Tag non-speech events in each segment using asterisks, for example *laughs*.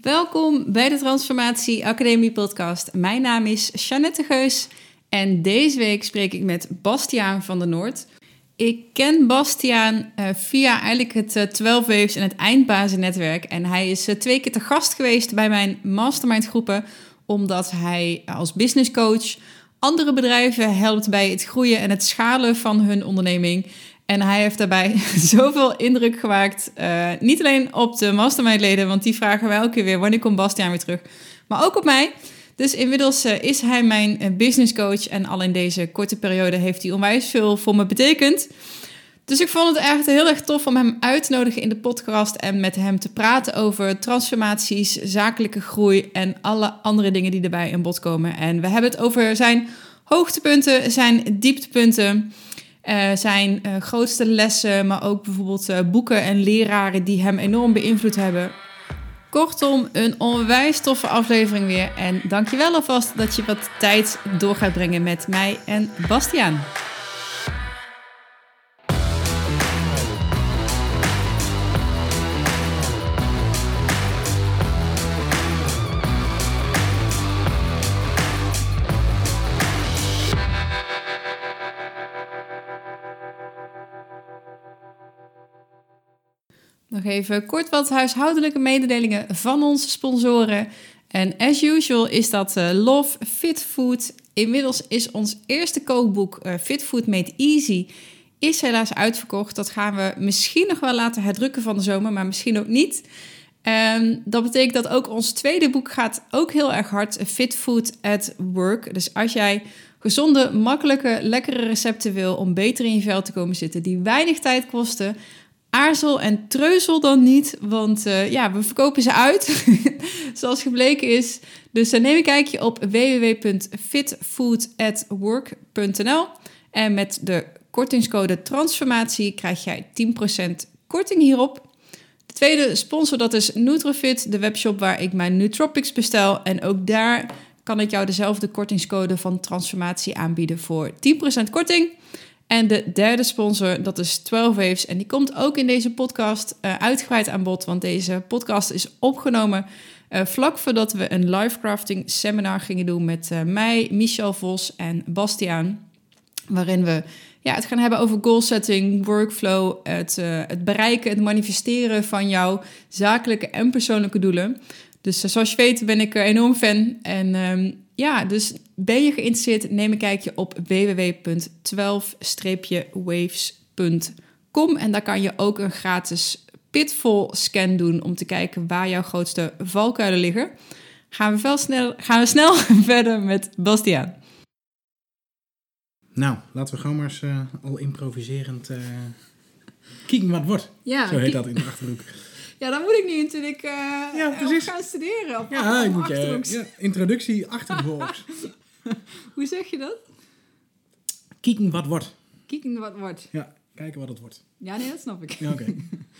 Welkom bij de Transformatie Academie podcast. Mijn naam is Jeannette Geus en deze week spreek ik met Bastiaan van der Noord. Ik ken Bastiaan uh, via eigenlijk het uh, 12 Waves en het Eindbazennetwerk. En hij is uh, twee keer te gast geweest bij mijn mastermind groepen, omdat hij als business coach andere bedrijven helpt bij het groeien en het schalen van hun onderneming. En hij heeft daarbij *laughs* zoveel indruk gemaakt. Uh, niet alleen op de mastermind-leden, want die vragen wij elke keer weer: wanneer komt Bastiaan weer terug? Maar ook op mij. Dus inmiddels uh, is hij mijn uh, business coach. En al in deze korte periode heeft hij onwijs veel voor me betekend. Dus ik vond het echt heel erg tof om hem uit te nodigen in de podcast. En met hem te praten over transformaties, zakelijke groei en alle andere dingen die erbij in bod komen. En we hebben het over zijn hoogtepunten, zijn dieptepunten. Uh, zijn uh, grootste lessen, maar ook bijvoorbeeld uh, boeken en leraren die hem enorm beïnvloed hebben. Kortom, een onwijs toffe aflevering weer. En dankjewel alvast dat je wat tijd door gaat brengen met mij en Bastiaan. Nog even kort wat huishoudelijke mededelingen van onze sponsoren. En as usual is dat uh, Love Fit Food. Inmiddels is ons eerste kookboek uh, Fit Food Made Easy is helaas uitverkocht. Dat gaan we misschien nog wel laten herdrukken van de zomer, maar misschien ook niet. Um, dat betekent dat ook ons tweede boek gaat ook heel erg hard. Fit Food at Work. Dus als jij gezonde, makkelijke, lekkere recepten wil om beter in je vel te komen zitten, die weinig tijd kosten aarzel en treuzel dan niet, want uh, ja, we verkopen ze uit, *laughs* zoals gebleken is. Dus uh, neem een kijkje op www.fitfoodatwork.nl en met de kortingscode transformatie krijg jij 10% korting hierop. De tweede sponsor dat is Nutrofit, de webshop waar ik mijn nootropics bestel en ook daar kan ik jou dezelfde kortingscode van transformatie aanbieden voor 10% korting. En de derde sponsor, dat is 12 Waves. En die komt ook in deze podcast uh, uitgebreid aan bod. Want deze podcast is opgenomen uh, vlak voordat we een live crafting seminar gingen doen met uh, mij, Michel Vos en Bastiaan. Waarin we ja, het gaan hebben over goal setting, workflow, het, het bereiken, het manifesteren van jouw zakelijke en persoonlijke doelen. Dus zoals je weet ben ik enorm fan. En um, ja, dus ben je geïnteresseerd, neem een kijkje op www.12-waves.com en daar kan je ook een gratis pitfall scan doen om te kijken waar jouw grootste valkuilen liggen. Gaan we, wel snel, gaan we snel *laughs* verder met Bastiaan. Nou, laten we gewoon maar eens uh, al improviserend uh, kijken wat wordt. Ja, Zo heet dat in de Achterhoek. *laughs* Ja, dan moet ik nu natuurlijk uh, ja, gaan studeren. Op, ja, ik moet je, ja, introductie achterbox. *laughs* Hoe zeg je dat? Kieken wat wordt. Kieken wat wordt. Ja, kijken wat het wordt. Ja, nee, dat snap ik. Ja, oké. *laughs*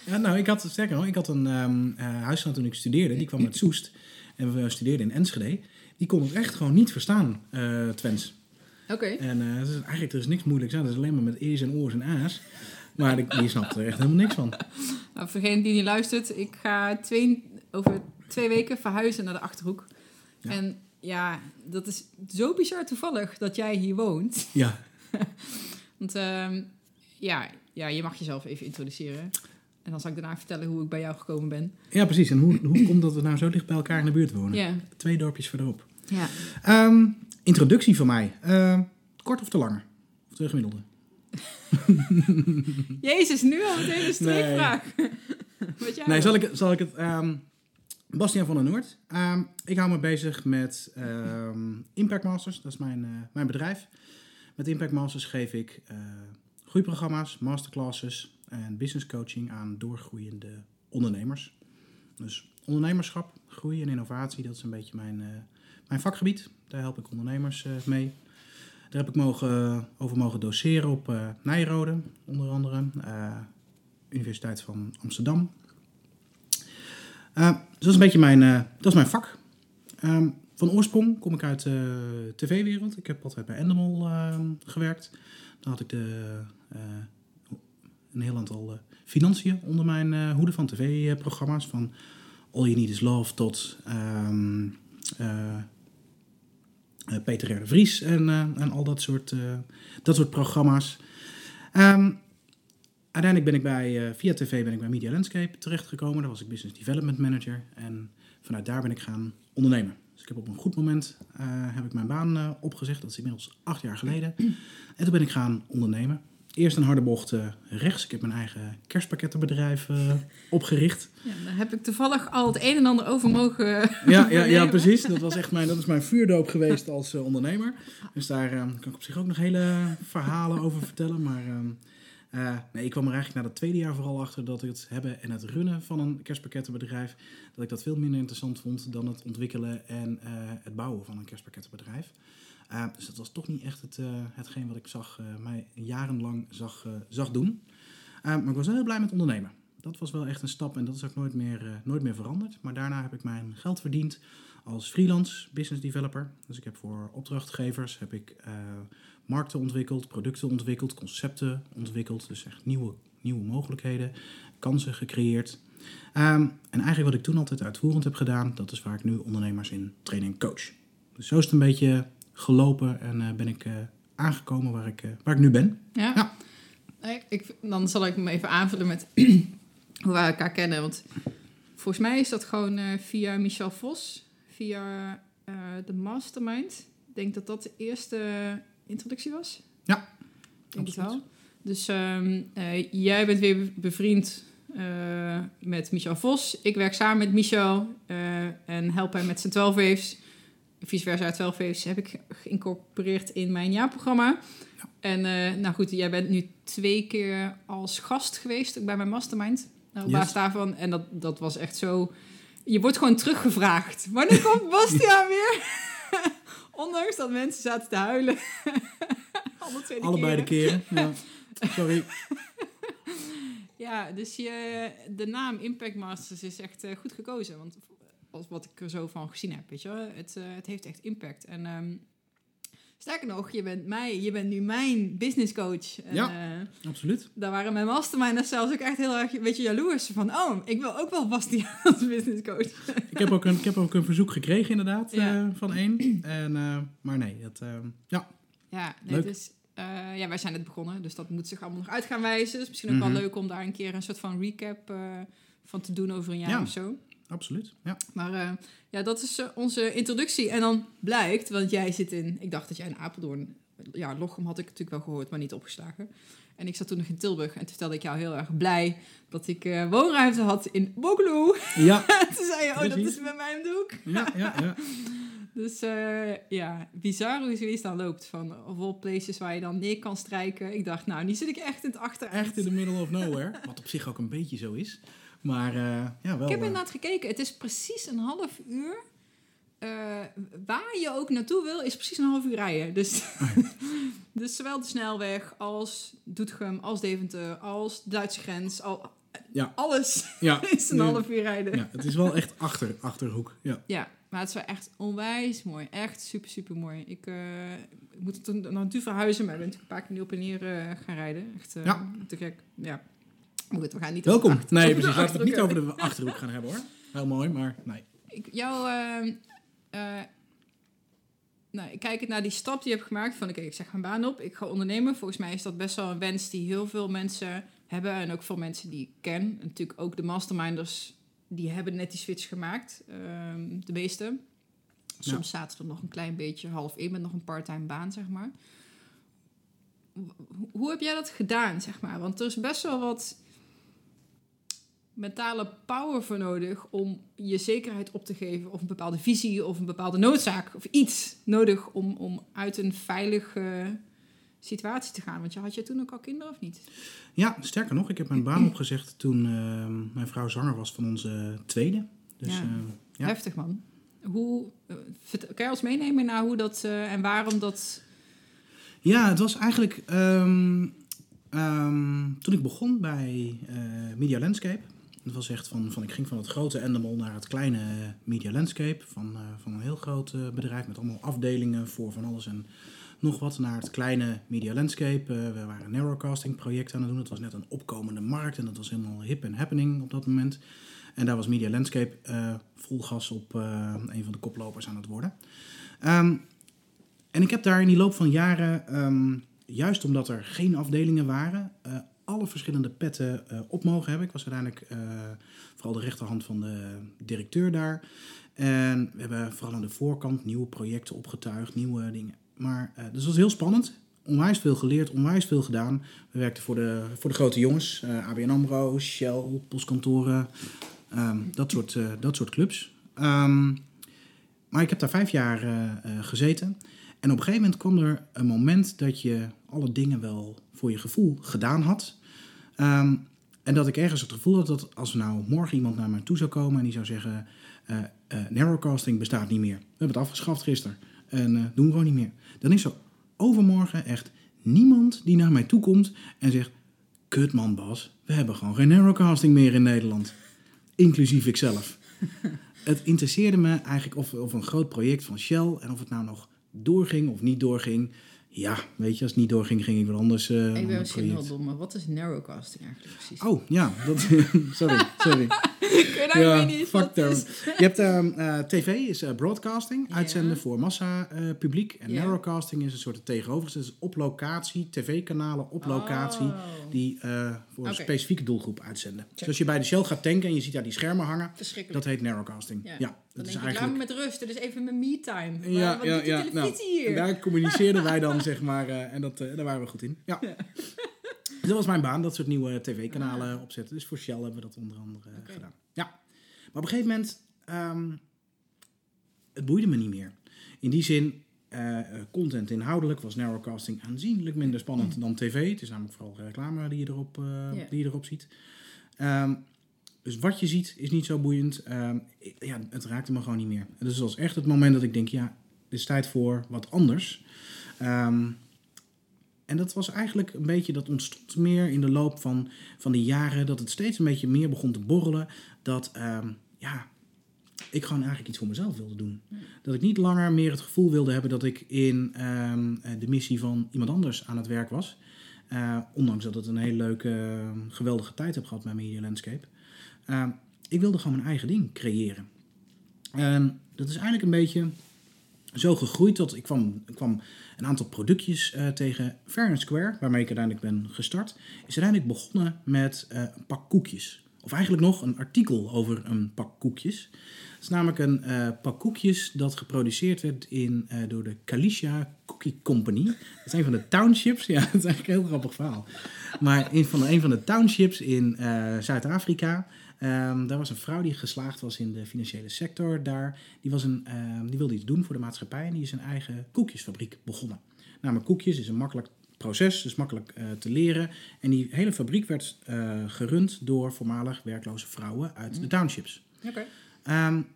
Ja, nou, ik had, sterker nog, ik had een um, huisgenoot toen ik studeerde. Die kwam uit Soest. En we studeerden in Enschede. Die kon het echt gewoon niet verstaan, uh, Twents. Oké. En uh, is, eigenlijk er is niks moeilijks aan. Dat is alleen maar met e's en oors en a's. Maar die, die snapt er echt helemaal niks van. Nou, voor degene die niet luistert, ik ga twee, over twee weken verhuizen naar de Achterhoek. Ja. En ja, dat is zo bizar toevallig dat jij hier woont. Ja. *laughs* Want um, ja, ja, je mag jezelf even introduceren. En dan zal ik daarna vertellen hoe ik bij jou gekomen ben. Ja, precies. En hoe, hoe komt dat we nou zo dicht bij elkaar in de buurt wonen? Twee dorpjes verderop. Ja. Um, introductie van mij. Uh, kort of te langer? Of de gemiddelde? *laughs* Jezus, nu al meteen een streekvraag. *laughs* Nee, nee zal, ik, zal ik het... Um, Bastiaan van der Noord. Um, ik hou me bezig met um, Impact Masters. Dat is mijn, uh, mijn bedrijf. Met Impact Masters geef ik uh, groeiprogramma's, masterclasses en business coaching aan doorgroeiende ondernemers. Dus ondernemerschap, groei en innovatie, dat is een beetje mijn, uh, mijn vakgebied. Daar help ik ondernemers mee. Daar heb ik mogen, over mogen doseren op uh, Nijrode, onder andere. Uh, Universiteit van Amsterdam. Uh, dus dat is een beetje mijn, dat is mijn vak. Um, van oorsprong kom ik uit de tv-wereld. Ik heb altijd bij Endemol gewerkt. Dan had ik de, een heel aantal financiën onder mijn hoede van tv-programma's. Van All You Need Is Love tot ehm, eh, eh, Peter R. Vries en, eh, en al dat soort, eh, dat soort programma's. Ehm, uiteindelijk ben ik bij, eh, via tv ben ik bij Media Landscape terechtgekomen. Daar was ik Business Development Manager. En vanuit daar ben ik gaan ondernemen. Dus ik heb op een goed moment eh, heb ik mijn baan eh, opgezegd. Dat is inmiddels acht jaar geleden. En toen ben ik gaan ondernemen. Eerst een harde bocht eh, rechts. Ik heb mijn eigen kerstpakkettenbedrijf eh, *laughs* opgericht. Ja, daar heb ik toevallig al het een en ander over mogen. *laughs* Ja, ja, ja, precies. Dat, was echt mijn, dat is mijn vuurdoop geweest als eh, ondernemer. Dus daar eh, kan ik op zich ook nog hele verhalen over vertellen. Maar ehm, eh, nee, ik kwam er eigenlijk na het tweede jaar vooral achter dat ik het hebben en het runnen van een kerstpakkettenbedrijf, dat ik dat veel minder interessant vond dan het ontwikkelen en het bouwen van een kerstpakkettenbedrijf. Eh, dus dat was toch niet echt het, eh, hetgeen wat ik zag, eh, mij jarenlang zag, zag doen. Maar ik was heel blij met ondernemen. Dat was wel echt een stap en dat is ook nooit meer, nooit meer veranderd. Maar daarna heb ik mijn geld verdiend als freelance business developer. Dus ik heb voor opdrachtgevers heb ik, markten ontwikkeld, producten ontwikkeld, concepten ontwikkeld. Dus echt nieuwe, nieuwe mogelijkheden, kansen gecreëerd. Ehm, en eigenlijk wat ik toen altijd uitvoerend heb gedaan, dat is waar ik nu ondernemers in train en coach. Dus zo is het een beetje gelopen en eh, ben ik eh, aangekomen waar ik, eh, waar ik nu ben. Ja. Ja. Nee, Ik, dan zal ik hem even aanvullen met *clears throat* hoe wij elkaar kennen. Want volgens mij is dat gewoon via Michel Vos, via de Mastermind. Ik denk dat dat de eerste introductie was. Ja, Ik denk absoluut. wel. Dus ehm, eh, jij bent weer bevriend met Michel Vos. Ik werk samen met Michel en help hem met zijn 12 waves. Vice versa, 12 waves heb ik ge- geïncorporeerd in mijn jaarprogramma. En eh, nou goed, jij bent nu twee keer als gast geweest bij mijn mastermind. Nou, op Yes. basis daarvan. En dat, dat was echt zo... Je wordt gewoon teruggevraagd. Wanneer komt *laughs* Bastiaan weer? *laughs* Ondanks dat mensen zaten te huilen. *laughs* Alle tweede Allebei de keren. keren. Ja. Sorry. Ja, dus je, de naam Impact Masters is echt eh, goed gekozen. Want als wat ik er zo van gezien heb, weet je het, eh, het heeft echt impact. En ehm, sterker nog, je bent, mij, je bent nu mijn business coach. En, Ja. eh, Absoluut. daar waren mijn masterminders zelfs ook echt heel erg een beetje jaloers van. Oh, ik wil ook wel Bastiaan *laughs* als business coach. Ik heb ook een, ik heb ook een verzoek gekregen inderdaad Ja. eh, van één. En, maar nee, dat, ja. Ja, nee, Leuk. dus ja, wij zijn net begonnen, dus dat moet zich allemaal nog uit gaan wijzen. Dus misschien ook Mhm. wel leuk om daar een keer een soort van recap van te doen over een jaar Ja. of zo. Absoluut. Ja. Maar eh, ja, dat is eh, onze introductie. En dan blijkt, want jij zit in... Ik dacht dat jij in Apeldoorn... Ja, Lochem had ik natuurlijk wel gehoord, maar niet opgeslagen. En ik zat toen nog in Tilburg. En toen vertelde ik jou heel erg blij dat ik eh, woonruimte had in Bogelo. Ja, *laughs* toen zei je, oh, dat is bij mij om de hoek. ja, ja, ja. *laughs* Dus ja, bizar hoe zoiets dan loopt. Van all places waar je dan neer kan strijken. Ik dacht, nou, nu zit ik echt in het achteruit. Echt in the middle of nowhere. Wat op zich ook een beetje zo is. Maar eh, ja, wel. Ik heb eh, inderdaad gekeken. Het is precies een half uur. Eh, waar je ook naartoe wil, is precies een half uur rijden. Dus, *laughs* dus zowel de snelweg als Doetinchem, als Deventer, als de Duitse grens. Al, Ja. Alles ja, *laughs* is een half uur rijden. Ja. Ja, het is wel echt achter, achterhoek. Ja. maar het is wel echt onwijs mooi. Echt super, super mooi. Ik eh, moet nog naartoe verhuizen, maar ik ben natuurlijk een paar keer nu op en neer gaan rijden. Echt Ja. te gek. Ja. Maar goed, we gaan niet Welkom. over Nee, *laughs* precies. Laten we het niet over de achterhoek gaan hebben hoor. Heel mooi, maar nee. Ik, jou, ehm, eh, nou, ik kijk naar die stap die je hebt gemaakt van oké, ik zeg mijn baan op, ik ga ondernemen. Volgens mij is dat best wel een wens die heel veel mensen hebben en ook veel mensen die ik ken. En natuurlijk ook de masterminders, die hebben net die switch gemaakt, ehm, de meeste. Soms zaten er nog een klein beetje half in met nog een parttime baan, zeg maar. Hoe heb jij dat gedaan, zeg maar? Want er is best wel wat mentale power voor nodig om je zekerheid op te geven of een bepaalde visie of een bepaalde noodzaak of iets nodig om, om uit een veilige situatie te gaan. Want je had je toen ook al kinderen of niet? Ja, sterker nog, ik heb mijn baan opgezegd toen eh, mijn vrouw zwanger was van onze tweede. Dus Ja. Ja. Heftig man. Hoe, vert- kan je ons meenemen naar hoe dat eh, en waarom dat... Ja, het was eigenlijk ehm, ehm, toen ik begon bij eh, Media Landscape. Was echt van, van, ik ging van het grote Endemol naar het kleine Media Landscape. Van, eh, van een heel groot eh, bedrijf met allemaal afdelingen voor van alles en nog wat. Naar het kleine Media Landscape. Eh, we waren een narrowcasting project aan het doen. Het was net een opkomende markt en dat was helemaal hip en happening op dat moment. En daar was Media Landscape uh, vol gas op een van de koplopers aan het worden. Ehm, en ik heb daar in die loop van jaren, ehm, juist omdat er geen afdelingen waren, alle verschillende petten op mogen hebben. Ik was uiteindelijk vooral de rechterhand van de directeur daar. En we hebben vooral aan de voorkant nieuwe projecten opgetuigd, nieuwe dingen. Maar, uh, dus dat was heel spannend. Onwijs veel geleerd, onwijs veel gedaan. We werkten voor de, voor de grote jongens. Uh, eh, ABN AMRO, Shell, postkantoren. Um, dat, soort, uh, dat soort clubs. Um, maar ik heb daar vijf jaar gezeten. En op een gegeven moment kwam er een moment dat je alle dingen wel voor je gevoel gedaan had. Um, en dat ik ergens het gevoel had dat als nou morgen iemand naar me toe zou komen en die zou zeggen: uh, uh, narrowcasting bestaat niet meer. We hebben het afgeschaft gisteren en uh, doen we gewoon niet meer. Dan is er overmorgen echt niemand die naar mij toe komt en zegt: Kut man, Bas, we hebben gewoon geen narrowcasting meer in Nederland. Inclusief ikzelf. *laughs* het interesseerde me eigenlijk of, of een groot project van Shell en of het nou nog doorging of niet doorging. Ja, weet je, als het niet doorging, ging ik wel anders. Uh, ik ben misschien heel dom, maar wat is narrowcasting eigenlijk precies? Oh, ja, dat, *laughs* sorry, sorry. *laughs* ik weet ja, niet fuck is. Je hebt uh, tv, is uh, broadcasting, uitzenden voor massa publiek. En narrowcasting is een soort tegenovergestelde, dus op locatie, tv-kanalen op locatie, oh. die voor een specifieke doelgroep uitzenden. Check. Dus als je bij de Shell gaat tanken en je ziet daar die schermen hangen, dat heet narrowcasting. Ja. Dat is eigenlijk... met rust, dus even mijn me-time. Ja, wat ja, ja. Nou, hier? Daar communiceerden wij dan, *laughs* zeg maar, uh, en dat, uh, daar waren we goed in. Ja. ja. *laughs* dat was mijn baan, dat soort nieuwe tv-kanalen ah. opzetten. Dus voor Shell hebben we dat onder andere okay. gedaan. Ja. Maar op een gegeven moment, um, het boeide me niet meer. In die zin, uh, content inhoudelijk was narrowcasting aanzienlijk minder spannend mm. dan tv. Het is namelijk vooral reclame die je erop, yeah. die je erop ziet. Um, dus wat je ziet is niet zo boeiend. Uh, ja, het raakte me gewoon niet meer. Dus dat was echt het moment dat ik denk, ja, het is tijd voor wat anders. Um, en dat was eigenlijk een beetje, dat ontstond meer in de loop van, van de jaren, dat het steeds een beetje meer begon te borrelen. Dat, um, ja, ik gewoon eigenlijk iets voor mezelf wilde doen. Dat ik niet langer meer het gevoel wilde hebben dat ik in um, de missie van iemand anders aan het werk was. Uh, ondanks dat het een hele leuke, geweldige tijd heb gehad met Media Landscape. Uh, ik wilde gewoon mijn eigen ding creëren. En dat is eigenlijk een beetje zo gegroeid dat ik kwam, kwam een aantal productjes uh, tegen. Fair Square, waarmee ik uiteindelijk ben gestart, is uiteindelijk begonnen met uh, een pak koekjes. Of eigenlijk nog een artikel over een pak koekjes. Het is namelijk een uh, pak koekjes dat geproduceerd werd in, door de Kalisha Cookie Company. Dat is een van de townships. Ja, *laughs* dat is eigenlijk een heel grappig verhaal. Maar een van de, een van de townships in Zuid-Afrika. Um, daar was een vrouw die geslaagd was in de financiële sector daar. Die, was een, um, die wilde iets doen voor de maatschappij en die is een eigen koekjesfabriek begonnen. Namelijk koekjes is een makkelijk proces, dus makkelijk uh, te leren. En die hele fabriek werd uh, gerund door voormalig werkloze vrouwen uit de mm. townships. Okay. Um,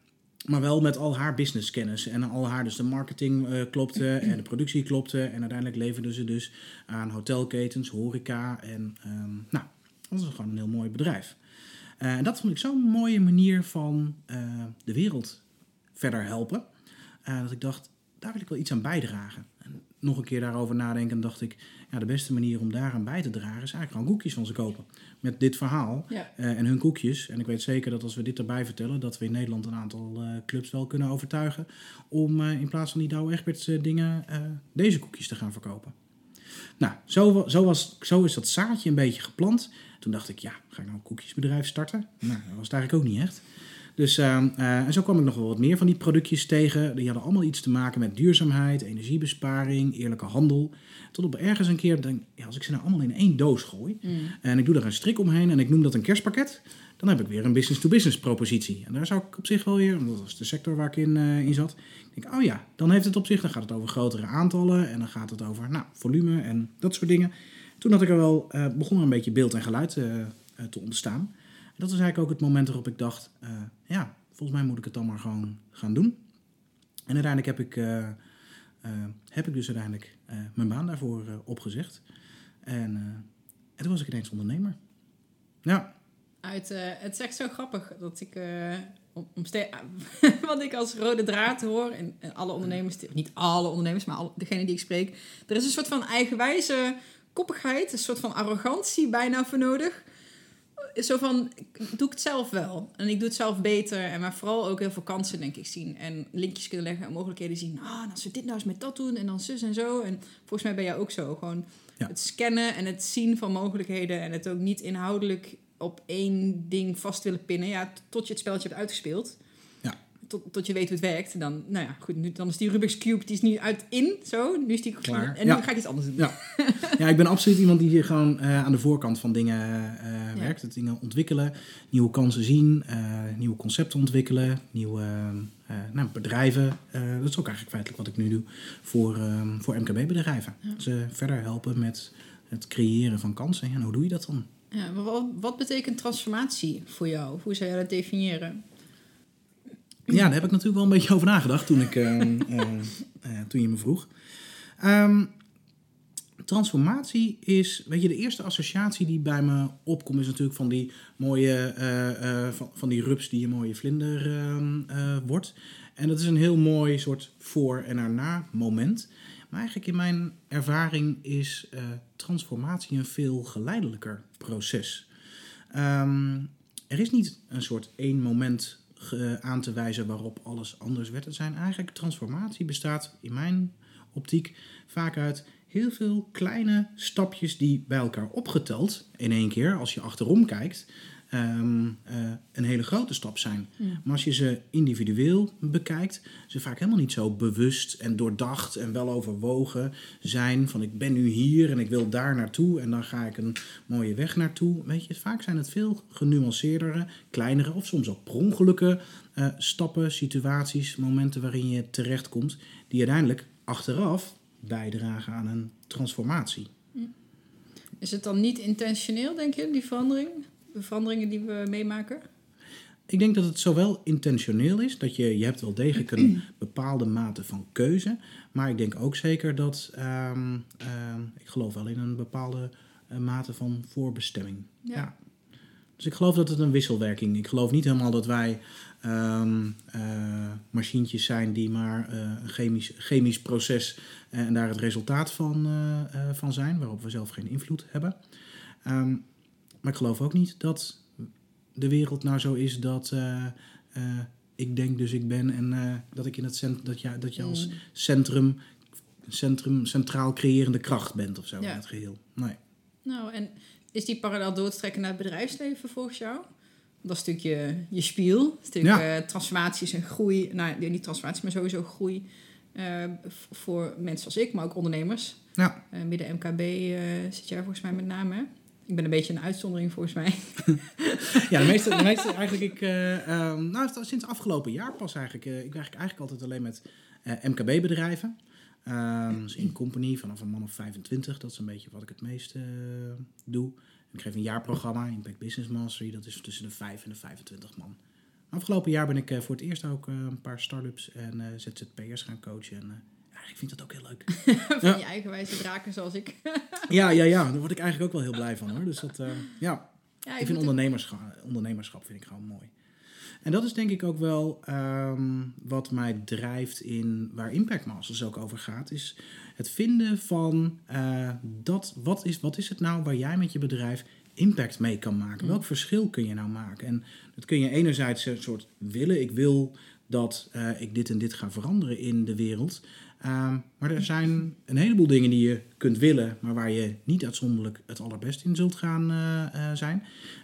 maar wel met al haar businesskennis. En al haar, dus de marketing uh, klopte *clears throat* en de productie klopte. En uiteindelijk leverden ze dus aan hotelketens, horeca. En nou, dat was gewoon een heel mooi bedrijf. Eh, en dat vond ik zo'n mooie manier van eh, de wereld verder helpen. Uh, dat ik dacht, daar wil ik wel iets aan bijdragen. En nog een keer daarover nadenken, dacht ik, ja, de beste manier om daaraan bij te dragen is eigenlijk gewoon koekjes van ze kopen. Met dit verhaal en hun koekjes. En ik weet zeker dat als we dit erbij vertellen, dat we in Nederland een aantal clubs wel kunnen overtuigen om in plaats van die Douwe Egberts dingen deze koekjes te gaan verkopen. Nou, zo, zo, was, zo is dat zaadje een beetje geplant. Toen dacht ik, ja, ga ik nou een koekjesbedrijf starten? Nou, dat was het eigenlijk ook niet echt. Dus, uh, uh, en zo kwam ik nog wel wat meer van die productjes tegen. Die hadden allemaal iets te maken met duurzaamheid, energiebesparing, eerlijke handel. Tot op ergens een keer denk ja, als ik ze nou allemaal in één doos gooi... Mm. en ik doe er een strik omheen en ik noem dat een kerstpakket... dan heb ik weer een business-to-business propositie. En daar zou ik op zich wel weer, dat was de sector waar ik in, uh, in zat... Ik denk, oh ja, dan heeft het op zich, dan gaat het over grotere aantallen... en dan gaat het over nou, volume en dat soort dingen... Toen had ik er wel, uh, begon een beetje beeld en geluid uh, uh, te ontstaan. Dat was eigenlijk ook het moment waarop ik dacht, ja, volgens mij moet ik het dan maar gewoon gaan doen. En uiteindelijk heb ik, heb ik dus uiteindelijk mijn baan daarvoor opgezegd. En, en toen was ik ineens ondernemer. Ja. Uit, het is echt zo grappig dat ik om, om *laughs* wat ik als rode draad hoor, en, en, alle ondernemers, niet alle ondernemers, maar alle, degene die ik spreek, er is een soort van eigenwijze koppigheid, een soort van arrogantie bijna voor nodig. zo van, doe ik het zelf wel. En ik doe het zelf beter. En maar vooral ook heel veel kansen, denk ik, zien. En linkjes kunnen leggen en mogelijkheden zien. Ah, als we dit nou eens met dat doen en dan zus en zo. En volgens mij ben jij ook zo. Gewoon Ja. het scannen en het zien van mogelijkheden. En het ook niet inhoudelijk op één ding vast willen pinnen. Ja, tot je het spelletje hebt uitgespeeld. Tot, tot je weet hoe het werkt. Dan, nou ja, goed, nu, dan is die Rubik's Cube, die is nu uit in, zo. Nu is die Klaar. En nu Ja. ga ik iets anders doen. Ja. *laughs* ja, ik ben absoluut iemand die hier gewoon eh, aan de voorkant van dingen eh, werkt. Het dingen ontwikkelen, nieuwe kansen zien, eh, nieuwe concepten ontwikkelen, nieuwe nou, bedrijven. Dat is ook eigenlijk feitelijk wat ik nu doe voor, ehm, voor MKB-bedrijven. Ze verder helpen met het creëren van kansen. En hoe doe je dat dan? Ja, wat, wat betekent transformatie voor jou? Hoe zou jij dat definiëren? Ja, daar heb ik natuurlijk wel een beetje over nagedacht toen, ik, ehm, *laughs* eh, eh, toen je me vroeg. Ehm, transformatie is, weet je, de eerste associatie die bij me opkomt is natuurlijk van die mooie, eh, van, van die rups die een mooie vlinder ehm, eh, wordt. En dat is een heel mooi soort voor- en erna moment. Maar eigenlijk in mijn ervaring is transformatie een veel geleidelijker proces. Er is niet een soort één moment aan te wijzen waarop alles anders werd. Het zijn eigenlijk transformatie bestaat in mijn optiek vaak uit heel veel kleine stapjes die bij elkaar opgeteld in één keer, als je achterom kijkt, ehm, eh, een hele grote stap zijn. Maar als je ze individueel bekijkt, ze vaak helemaal niet zo bewust en doordacht en wel overwogen zijn van ik ben nu hier en ik wil daar naartoe en dan ga ik een mooie weg naartoe. Weet je, vaak zijn het veel genuanceerdere, kleinere of soms ook prongelukken eh, stappen, situaties, momenten waarin je terechtkomt die uiteindelijk achteraf bijdragen aan een transformatie. Is het dan niet intentioneel, denk je, die verandering? De veranderingen die we meemaken? Ik denk dat het zowel intentioneel is, dat je, je hebt wel degelijk een *clears throat* bepaalde mate van keuze, maar ik denk ook zeker dat, ehm, ehm, ik geloof wel in een bepaalde eh, mate van voorbestemming. Ja. Ja. Dus ik geloof dat het een wisselwerking. Ik geloof niet helemaal dat wij ehm eh, machientjes zijn die maar eh, een chemisch, chemisch proces en daar het resultaat van, van zijn, waarop we zelf geen invloed hebben. Maar ik geloof ook niet dat de wereld nou zo is dat eh, eh, ik denk dus ik ben en eh, dat ik in het cent dat, je, dat je als Mm. centrum, centrum, centraal creërende kracht bent of zo Ja. in het geheel. Nee. Nou, en is die parallel doortrekken naar het bedrijfsleven volgens jou? Dat is natuurlijk je, je spiel. Natuurlijk Ja. transformaties en groei. Nou, niet transformatie, maar sowieso groei. voor mensen als ik, maar ook ondernemers. Ja. Midden MKB zit jij volgens mij met name. Ik ben een beetje een uitzondering volgens mij. *laughs* Ja, de meeste, de meeste *laughs* eigenlijk, ik, eh, ehm, nou, sinds afgelopen jaar pas eigenlijk. eh, ik werk eigenlijk altijd alleen met eh, MKB-bedrijven. Ehm, dus in company vanaf een man of 25, dat is een beetje wat ik het meest doe. Ik geef een jaarprogramma, Impact Business Mastery, dat is tussen de 5 en de 25 man. Afgelopen jaar ben ik voor het eerst ook een paar start-ups en ZZP'ers gaan coachen. En, ik vind dat ook heel leuk. *laughs* van Ja. je eigenwijze draken zoals ik. *laughs* ja, ja, ja, daar word ik eigenlijk ook wel heel blij van hoor. Dus dat, eh, ja, Ja, ik vind ondernemerschap, ondernemerschap vind ik gewoon mooi. En dat is denk ik ook wel ehm, wat mij drijft in waar Impact Masters ook over gaat. Is het vinden van eh, dat, wat is, wat is het nou waar jij met je bedrijf impact mee kan maken? Welk verschil kun je nou maken? En dat kun je enerzijds een soort willen. Ik wil dat eh, ik dit en dit ga veranderen in de wereld. Ehm, maar er zijn een heleboel dingen die je kunt willen, maar waar je niet uitzonderlijk het allerbest in zult gaan eh, eh, zijn.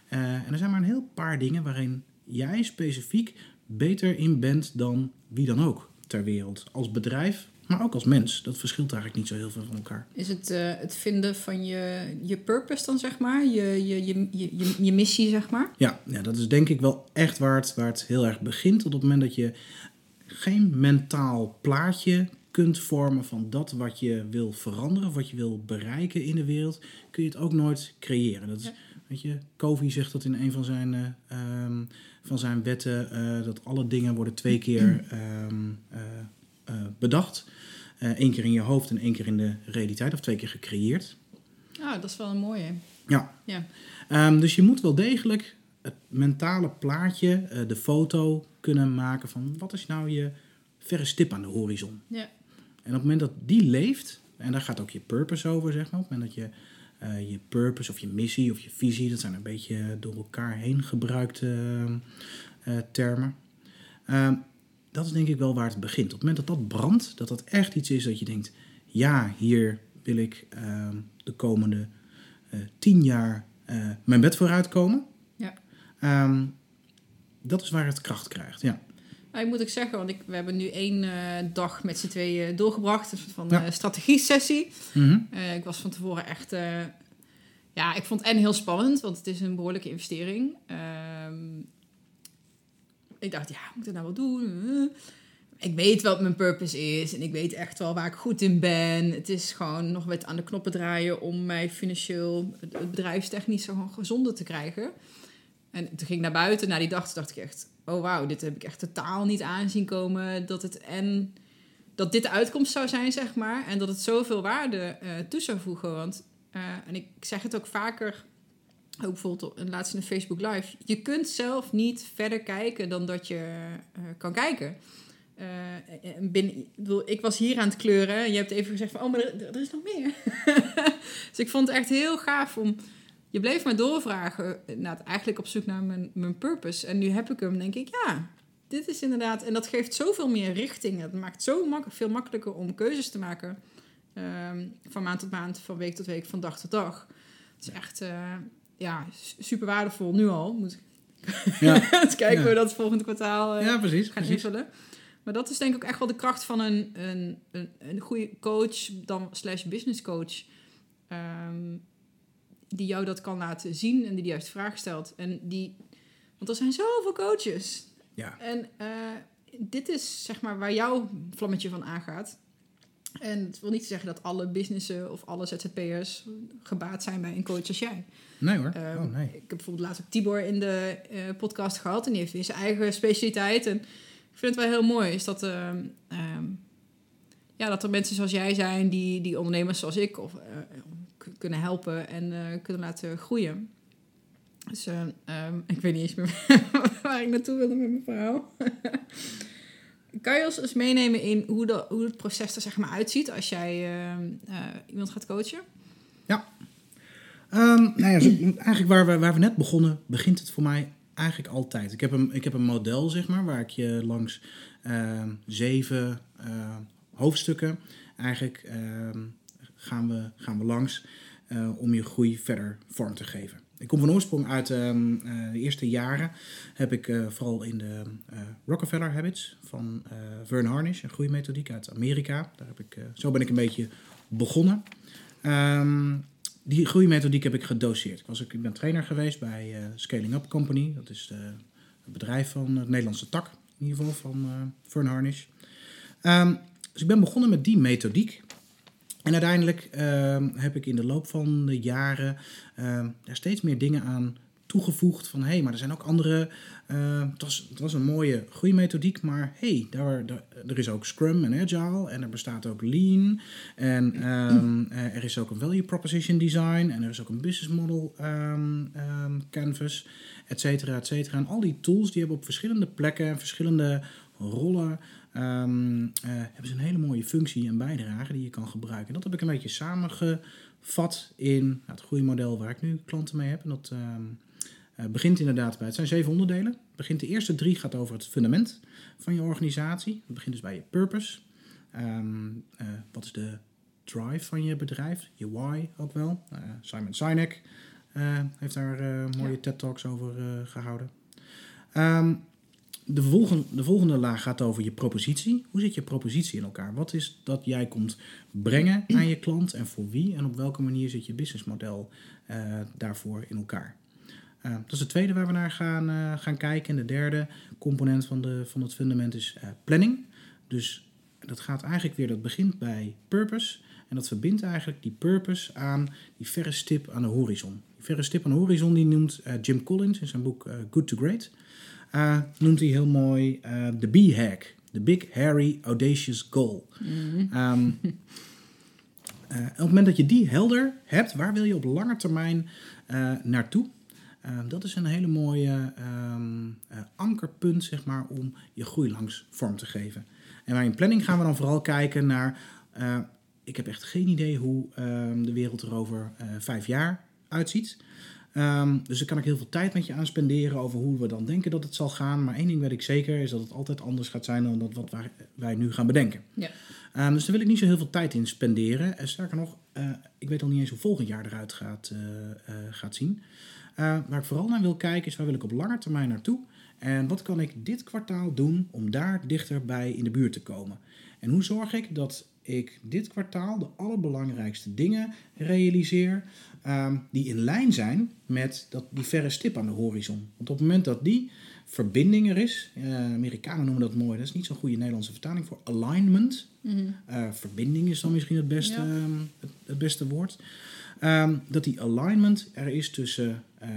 Eh, en er zijn maar een heel paar dingen waarin jij specifiek beter in bent dan wie dan ook ter wereld. Als bedrijf, maar ook als mens. Dat verschilt eigenlijk niet zo heel veel van elkaar. Is het het vinden van je, je purpose dan, zeg maar? Je, je, je, je, je, je missie, zeg maar? Ja, ja, dat is denk ik wel echt waar het, waar het heel erg begint. Op het moment dat je geen mentaal plaatje kunt vormen van dat wat je wil veranderen, wat je wil bereiken in de wereld, kun je het ook nooit creëren. Dat is, Ja. weet je, Covey zegt dat in een van zijn, eh, ehm, van zijn wetten, eh, dat alle dingen worden twee keer *clears throat* ehm, eh, bedacht. Eén keer in je hoofd en één keer in de realiteit, of twee keer gecreëerd. Ah, dat is wel een mooie. Ja, Ja. Ehm, dus je moet wel degelijk het mentale plaatje, de foto kunnen maken van wat is nou je verre stip aan de horizon. Ja. En op het moment dat die leeft, en daar gaat ook je purpose over, zeg maar, op het moment dat je je purpose of je missie of je visie. Dat zijn een beetje door elkaar heen gebruikte termen. Ehm, dat is denk ik wel waar het begint. Op het moment dat dat brandt, dat dat echt iets is dat je denkt: ja, hier wil ik ehm, de komende tien jaar mijn bed vooruit komen. Ja. Ehm, dat is waar het kracht krijgt, ja. Nou, moet ik zeggen, want ik, we hebben nu één uh, dag met z'n tweeën doorgebracht. Een soort van ja. uh, strategie-sessie. Mm -hmm. uh, ik was van tevoren echt... ja, ik vond het en heel spannend, want het is een behoorlijke investering. Ehm, ik dacht, ja, moet ik dat nou wel doen? Ik weet wat mijn purpose is en ik weet echt wel waar ik goed in ben. Het is gewoon nog wat aan de knoppen draaien om mij financieel, bedrijfstechnisch gewoon gezonder te krijgen. En toen ging ik naar buiten, na die dag, dacht ik echt, oh wauw, dit heb ik echt totaal niet aanzien komen. Dat het en dat dit de uitkomst zou zijn, zeg maar. En dat het zoveel waarde uh, toe zou voegen. Want, uh, en ik zeg het ook vaker, ook bijvoorbeeld laatst in een Facebook Live. Je kunt zelf niet verder kijken dan dat je uh, kan kijken. binnen, ik was hier aan het kleuren en je hebt even gezegd van, oh, maar er is nog meer. *laughs* dus ik vond het echt heel gaaf om je bleef maar doorvragen, nou, eigenlijk op zoek naar mijn, mijn purpose. En nu heb ik hem, denk ik, ja, dit is inderdaad... En dat geeft zoveel meer richting. Het maakt zo mak veel makkelijker om keuzes te maken. Um, van maand tot maand, van week tot week, van dag tot dag. Het is echt uh, ja, super waardevol, nu al. Moet ja. *laughs* Eens kijken ja. hoe we dat volgende kwartaal uh, ja, precies, gaan precies. invullen. Maar dat is denk ik ook echt wel de kracht van een, een, een, een goede coach, dan slash business coach. Um, die jou dat kan laten zien en die de juiste vraag stelt. En die, want er zijn zoveel coaches. Ja. En uh, dit is zeg maar waar jouw vlammetje van aangaat. En het wil niet zeggen dat alle businessen of alle ZZP'ers gebaat zijn bij een coach als jij. Nee hoor. Um, oh, nee. Ik heb bijvoorbeeld laatst ook Tibor in de uh, podcast gehad. En die heeft weer zijn eigen specialiteit. En ik vind het wel heel mooi. Is dat, uh, um, ja, dat er mensen zoals jij zijn, die, die ondernemers zoals ik, of uh, kunnen helpen en uh, kunnen laten groeien. Dus uh, um, *laughs* ik weet niet eens meer *laughs* waar ik naartoe wilde met mijn verhaal. kan je ons eens meenemen in hoe, de, hoe het proces er zeg maar uitziet als jij uh, iemand gaat coachen? Ja. Um, nou ja, eigenlijk waar we, waar we net begonnen, begint het voor mij eigenlijk altijd. Ik heb een, ik heb een model, zeg maar, waar ik je langs zeven hoofdstukken eigenlijk gaan, we, gaan we langs. Uh, om je groei verder vorm te geven. Ik kom van oorsprong uit um, uh, de eerste jaren. Heb ik uh, vooral in de Rockefeller Habits van Vern Harnish, een groeimethodiek uit Amerika. Daar heb ik, zo ben ik een beetje begonnen. Um, die groeimethodiek heb ik gedoseerd. Ik, was, ik ben trainer geweest bij Scaling Up Company. Dat is de, het bedrijf van het Nederlandse tak, in ieder geval, van Vern Harnish. Um, dus ik ben begonnen met die methodiek. En uiteindelijk ehm, heb ik in de loop van de jaren uh, er steeds meer dingen aan toegevoegd. Van hé, hey, maar er zijn ook andere. Uh, het, was, het was een mooie groeimethodiek, maar hé, hey, daar, daar, er is ook Scrum en Agile en er bestaat ook Lean. En um, *clears throat* er is ook een Value Proposition Design en er is ook een Business Model Canvas, et cetera, et cetera. En al die tools die hebben op verschillende plekken, verschillende rollen um, uh, hebben ze een hele mooie functie en bijdrage die je kan gebruiken. dat heb ik een beetje samengevat in nou, het groeimodel waar ik nu klanten mee heb. En dat um, uh, begint inderdaad bij, het zijn zeven onderdelen. Het begint de eerste drie gaat over het fundament van je organisatie. Het begint dus bij je purpose. Um, uh, wat is de drive van je bedrijf? Je why ook wel. Simon Sinek heeft daar mooie ja. TED-talks over gehouden. Um, de, volgende, de volgende laag gaat over je propositie. Hoe zit je propositie in elkaar? Wat is dat jij komt brengen aan je klant en voor wie? En op welke manier zit je businessmodel uh, daarvoor in elkaar? Uh, dat is het tweede waar we naar gaan, uh, gaan kijken. En de derde component van, de, van het fundament is planning. Dus dat gaat eigenlijk weer, dat begint bij purpose. En dat verbindt eigenlijk die purpose aan die verre stip aan de horizon. Die verre stip aan de horizon die noemt Jim Collins in zijn boek Good to Great noemt hij heel mooi uh, de B-hack. De Big Hairy Audacious Goal. Mm. Um, uh, op het moment dat je die helder hebt, waar wil je op lange termijn naartoe? dat is een hele mooie um, ankerpunt, zeg maar, om je groei langs vorm te geven. En bij een planning gaan we dan vooral kijken naar ik heb echt geen idee hoe ehm, de wereld er over eh, vijf jaar uitziet. Ehm, dus daar kan ik heel veel tijd met je aan spenderen over hoe we dan denken dat het zal gaan. Maar één ding weet ik zeker, is dat het altijd anders gaat zijn dan dat wat wij, wij nu gaan bedenken. Ja. Ehm, dus daar wil ik niet zo heel veel tijd in spenderen. En sterker nog, eh, ik weet al niet eens hoe volgend jaar eruit gaat, eh, eh, gaat zien. Eh, waar ik vooral naar wil kijken is waar wil ik op lange termijn naartoe. En wat kan ik dit kwartaal doen om daar dichterbij in de buurt te komen? En hoe zorg ik dat ik dit kwartaal de allerbelangrijkste dingen realiseer ehm, die in lijn zijn met dat, die verre stip aan de horizon? Want op het moment dat die verbinding er is, eh, Amerikanen noemen dat mooi, dat is niet zo'n goede Nederlandse vertaling voor alignment. Mhm. Eh, verbinding is dan misschien het beste, Ja. ehm, het, het beste woord. Ehm, dat die alignment er is tussen eh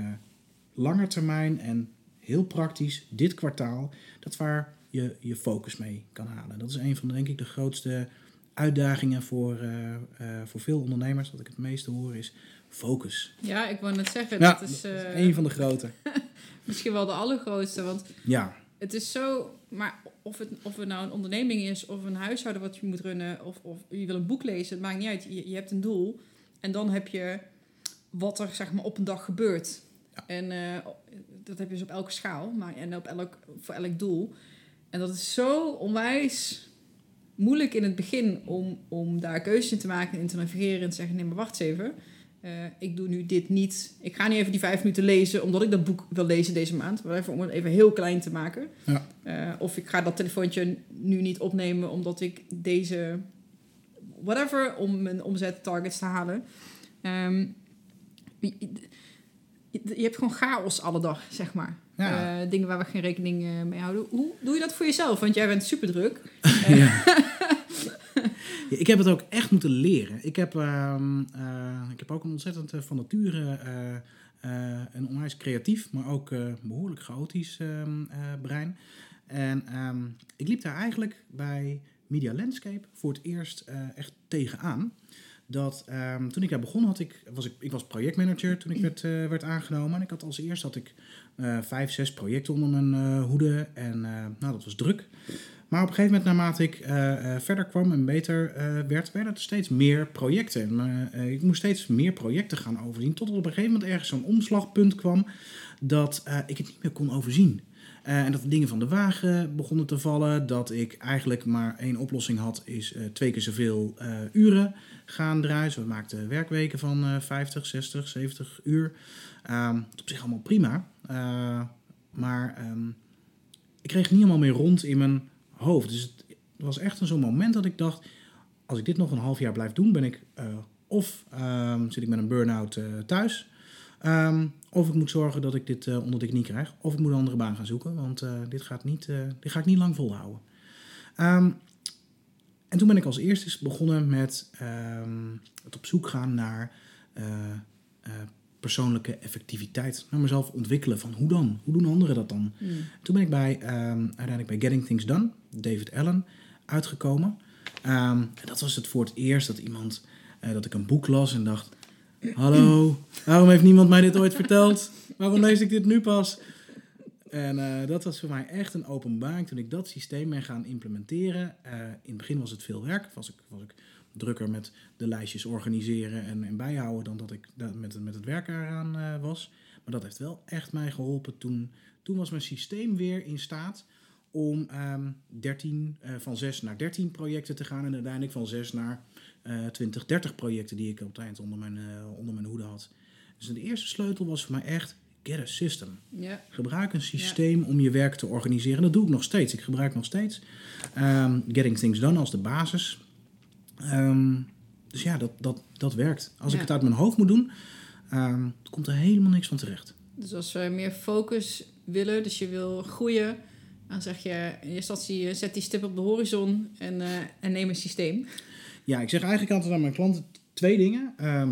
lange termijn en heel praktisch dit kwartaal. Dat waar je je focus mee kan halen. Dat is een van de, denk ik, de grootste uitdagingen voor, eh, eh, voor veel ondernemers. Wat ik het meeste hoor is focus. Ja, ik wou net zeggen, Ja, dat is dat is eh, een van de grote. *laughs* misschien wel de allergrootste. Want Ja, het is zo, maar of het, of het nou een onderneming is of een huishouden wat je moet runnen of, of je wil een boek lezen, het maakt niet uit. Je, je hebt een doel en dan heb je wat er zeg maar op een dag gebeurt. Ja. En eh, dat heb je dus op elke schaal maar, en op elk, voor elk doel. En dat is zo onwijs moeilijk in het begin om, om daar keuzes in te maken en te navigeren en te zeggen: nee, maar wacht even. Eh, ik doe nu dit niet. Ik ga niet even die vijf minuten lezen omdat ik dat boek wil lezen deze maand. Maar even om het even heel klein te maken. Ja. Eh, of ik ga dat telefoontje nu niet opnemen omdat ik deze whatever om mijn omzettargets te halen. Ehm, je hebt gewoon chaos alle dag, zeg maar. Ja. Eh, dingen waar we geen rekening eh, mee houden. Hoe doe je dat voor jezelf? Want jij bent super druk. *laughs* Ja. *laughs* Ja, ik heb het ook echt moeten leren. Ik heb, ehm, eh, ik heb ook een ontzettend eh, van nature eh, eh, een onwijs creatief, maar ook eh, behoorlijk chaotisch ehm, eh, brein. En ehm, ik liep daar eigenlijk bij Media Landscape voor het eerst eh, echt tegenaan. Dat toen ik daar begon had ik, was ik, ik was projectmanager toen ik *clears throat* werd, eh, werd aangenomen. En ik had als eerst had ik eh, vijf, zes projecten onder mijn eh, hoede. En eh, nou, dat was druk. Maar op een gegeven moment, naarmate ik eh, eh, verder kwam en beter eh, werd, werden er steeds meer projecten. En, eh, ik moest steeds meer projecten gaan overzien. Tot op een gegeven moment ergens zo'n omslagpunt kwam dat eh, ik het niet meer kon overzien. Eh, en dat de dingen van de wagen begonnen te vallen. Dat ik eigenlijk maar één oplossing had, is eh, twee keer zoveel eh, uren gaan draaien. Dus we maakten werkweken van eh 50, 60, 70 uur. Ehm, op zich allemaal prima. Eh, maar ehm, ik kreeg niet helemaal meer rond in mijn hoofd. Dus het was echt zo'n moment dat ik dacht... als ik dit nog een half jaar blijf doen, ben ik... eh, of ehm, zit ik met een burn-out eh, thuis... Ehm, of ik moet zorgen dat ik dit onder de knie krijg. Of ik moet een andere baan gaan zoeken. Want dit, gaat niet, dit ga ik niet lang volhouden. En toen ben ik als eerste begonnen met het op zoek gaan naar persoonlijke effectiviteit. Naar mezelf ontwikkelen van hoe dan? Hoe doen anderen dat dan? Hmm. Toen ben ik bij, ehm, uiteindelijk bij Getting Things Done, David Allen, uitgekomen. En dat was het voor het eerst dat iemand, eh, dat ik een boek las en dacht... Hallo, waarom heeft niemand mij dit ooit verteld? Waarom lees ik dit nu pas? En eh, dat was voor mij echt een openbaring toen ik dat systeem ben gaan implementeren. Eh, in het begin was het veel werk, was ik, was ik drukker met de lijstjes organiseren en, en bijhouden dan dat ik da- met, met het werk eraan eh, was. Maar dat heeft wel echt mij geholpen. Toen, toen was mijn systeem weer in staat om ehm 13, eh, van 6 naar 13 projecten te gaan en uiteindelijk van 6 naar eh 20, 30 projecten die ik op het eind onder mijn, onder mijn hoede had. Dus de eerste sleutel was voor mij echt get a system. Ja. Gebruik een systeem om je werk te organiseren. Dat doe ik nog steeds. Ik gebruik nog steeds ehm, Getting Things Done als de basis. Ehm, dus ja, dat, dat, dat werkt. Als ik het uit mijn hoofd moet doen, ehm, komt er helemaal niks van terecht. Dus als we meer focus willen, dus je wil groeien, dan zeg je in eerste instantie eh, zet die stip op de horizon en, eh, en neem een systeem. Ja, ik zeg eigenlijk altijd aan mijn klanten twee dingen. Eh,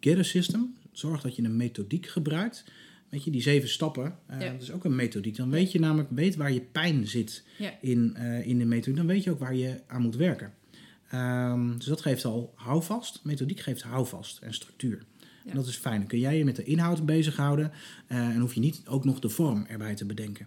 get a system. Zorg dat je een methodiek gebruikt. Weet je, die zeven stappen, eh, Ja. dat is ook een methodiek. Dan weet je namelijk weet waar je pijn zit Ja. in, eh, in de methodiek. Dan weet je ook waar je aan moet werken. Ehm, dus dat geeft al houvast. Methodiek geeft houvast en structuur. Ja. En dat is fijn. Dan kun jij je met de inhoud bezighouden. eh en hoef je niet ook nog de vorm erbij te bedenken.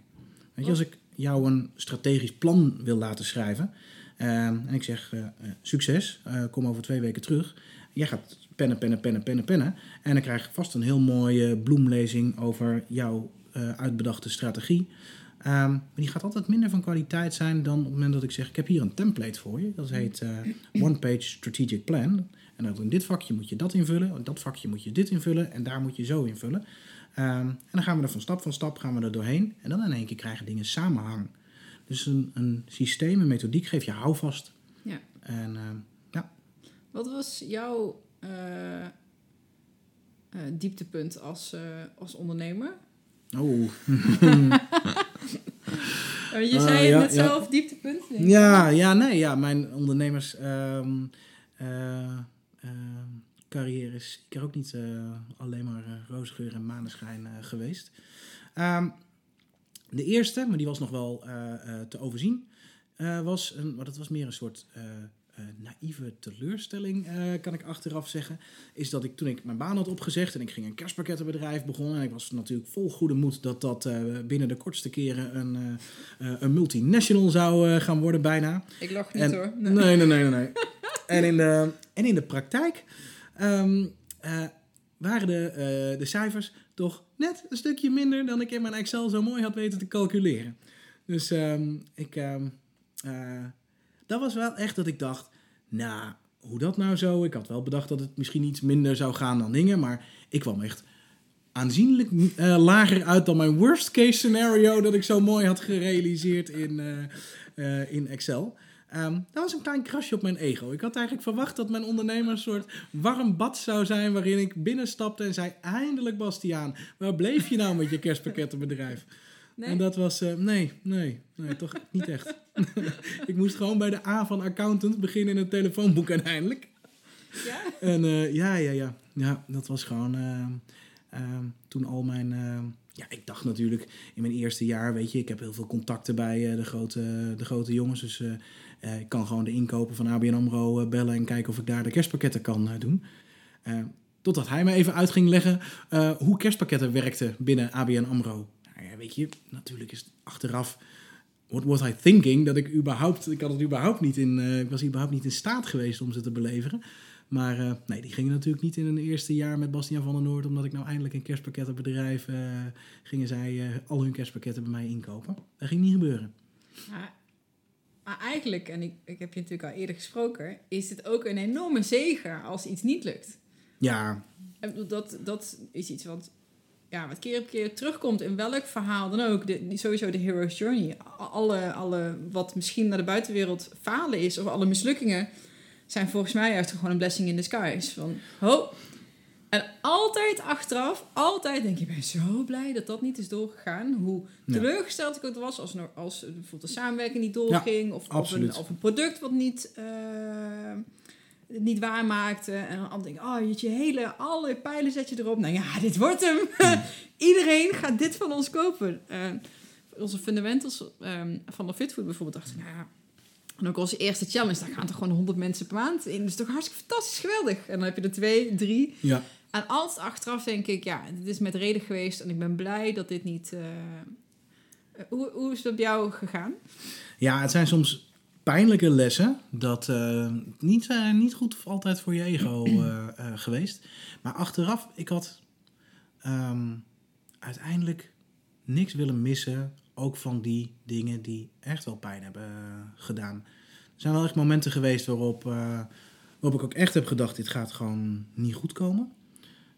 Weet je, als ik jou een strategisch plan wil laten schrijven... Ehm, en ik zeg, succes, kom over twee weken terug. Jij gaat pennen, pennen, pennen, pennen, pennen. En dan krijg ik vast een heel mooie bloemlezing over jouw eh, uitbedachte strategie. Ehm, maar die gaat altijd minder van kwaliteit zijn dan op het moment dat ik zeg: Ik heb hier een template voor je. Dat heet eh, One Page Strategic Plan. En dat in dit vakje moet je dat invullen, in dat vakje moet je dit invullen en daar moet je zo invullen. Ehm, en dan gaan we er van stap van stap gaan we er doorheen. En dan in één keer krijgen dingen samenhang. Dus een, een systeem, een methodiek geef je houvast. Ja. En ehm, ja, Wat was jouw eh, eh, dieptepunt als, eh, als ondernemer? oh. *laughs* Je zei het ja, net ja. zelf, dieptepunt. Ja, ja, nee, ja, mijn ondernemers ehm, eh, ehm, carrière is ik er ook niet alleen maar roosgeur en maneschijn geweest. Ehm, de eerste, maar die was nog wel te overzien, was een, maar dat was meer een soort eh, naïeve teleurstelling, eh, kan ik achteraf zeggen. Is dat ik toen ik mijn baan had opgezegd en ik ging een kerstpakkettenbedrijf begonnen. En ik was natuurlijk vol goede moed dat dat eh, binnen de kortste keren een, een multinational zou gaan worden bijna. Ik lach niet En- hoor. Nee, nee, nee, nee. nee. en, in de, en in de praktijk ehm, eh, waren de, de cijfers toch net een stukje minder dan ik in mijn Excel zo mooi had weten te calculeren. Dus ehm, ik, ehm, eh, dat was wel echt dat ik dacht, nou, hoe dat nou zo? Ik had wel bedacht dat het misschien iets minder zou gaan dan dingen, maar ik kwam echt aanzienlijk eh, lager uit dan mijn worst case scenario dat ik zo mooi had gerealiseerd in, eh, eh, in Excel. Ehm, dat was een klein krasje op mijn ego. Ik had eigenlijk verwacht dat mijn ondernemer een soort warm bad zou zijn waarin ik binnenstapte en zei: Eindelijk, Bastiaan, waar bleef je nou met je kerstpakkettenbedrijf? Nee? En dat was, eh, nee, nee, nee, toch *laughs* niet echt. *laughs* ik moest gewoon bij de A van accountant beginnen in het telefoonboek uiteindelijk. Ja? En eh, ja, ja, ja, ja, dat was gewoon ehm, toen al mijn... ja, ik dacht natuurlijk in mijn eerste jaar, weet je, ik heb heel veel contacten bij de, grote, de grote jongens. Dus ik kan gewoon de inkopen van ABN AMRO bellen en kijken of ik daar de kerstpakketten kan doen. Totdat hij me even uit ging leggen hoe kerstpakketten werkten binnen ABN AMRO. Weet je, natuurlijk is het achteraf... What was I thinking? Dat ik überhaupt... Ik had het überhaupt niet in... eh, ik was überhaupt niet in staat geweest om ze te beleveren. Maar eh, nee, die gingen natuurlijk niet in een eerste jaar met Bastiaan van der Noord... omdat ik nou eindelijk een kerstpakkettenbedrijf... eh gingen zij al hun kerstpakketten bij mij inkopen. Dat ging niet gebeuren. Maar, maar eigenlijk, en ik, ik heb je natuurlijk al eerder gesproken, is het ook een enorme zegen als iets niet lukt. Ja, Dat, dat is iets wat, ja, wat keer op keer terugkomt in welk verhaal dan ook. De, sowieso de hero's journey. Alle, alle wat misschien naar de buitenwereld falen is, of alle mislukkingen, zijn volgens mij juist gewoon een blessing in disguise. Van, ho. En altijd achteraf, altijd denk je, ik ben zo blij dat dat niet is doorgegaan. Hoe teleurgesteld ik ook was als, als bijvoorbeeld de samenwerking niet doorging. of, of, een, of een product wat niet, eh, niet waarmaakte. En dan denk ik, oh jeetje, hele, alle pijlen zet je erop. Nou ja, *laughs* dit wordt hem. *laughs* Iedereen gaat dit van ons kopen. Eh, onze fundamentals ehm, van de Fitfood bijvoorbeeld dachten, nou ja, en ook onze eerste challenge, daar gaan toch gewoon 100 mensen per maand in. Dat is toch hartstikke fantastisch, geweldig. En dan heb je er twee, drie. ja. En altijd achteraf denk ik, ja, dit is met reden geweest. En ik ben blij dat dit niet... eh, eh, hoe, hoe is het op jou gegaan? Ja, het zijn soms pijnlijke lessen. Dat eh, niet, eh, niet goed altijd voor je ego eh, geweest. Maar achteraf, ik had ehm, uiteindelijk niks willen missen. Ook van die dingen die echt wel pijn hebben gedaan. Er zijn wel echt momenten geweest waarop, waarop ik ook echt heb gedacht: dit gaat gewoon niet goed komen.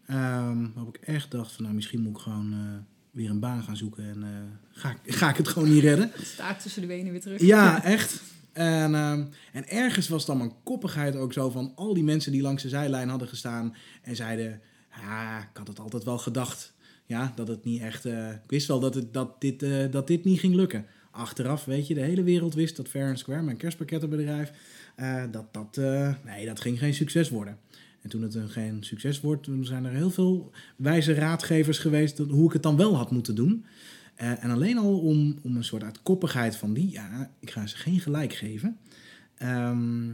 Ehm, waarop ik echt dacht: van, nou, misschien moet ik gewoon weer een baan gaan zoeken. En ga, ik- ga ik het gewoon niet redden. Staat tussen de benen weer terug. Ja, *laughs* echt. En, ehm, en ergens was dan mijn koppigheid ook zo van al die mensen die langs de zijlijn hadden gestaan en zeiden: Ja, ik had het altijd wel gedacht. Ja, dat het niet echt. eh, ik wist wel dat, het, dat, dit, eh, dat dit niet ging lukken. Achteraf, weet je, de hele wereld wist dat Fair Square, mijn kerstpakkettenbedrijf, eh, dat dat. nee, dat ging geen succes worden. En toen het een geen succes wordt, toen zijn er heel veel wijze raadgevers geweest hoe ik het dan wel had moeten doen. Eh, en alleen al om, om een soort uit koppigheid van die, ja, ik ga ze geen gelijk geven. Ehm,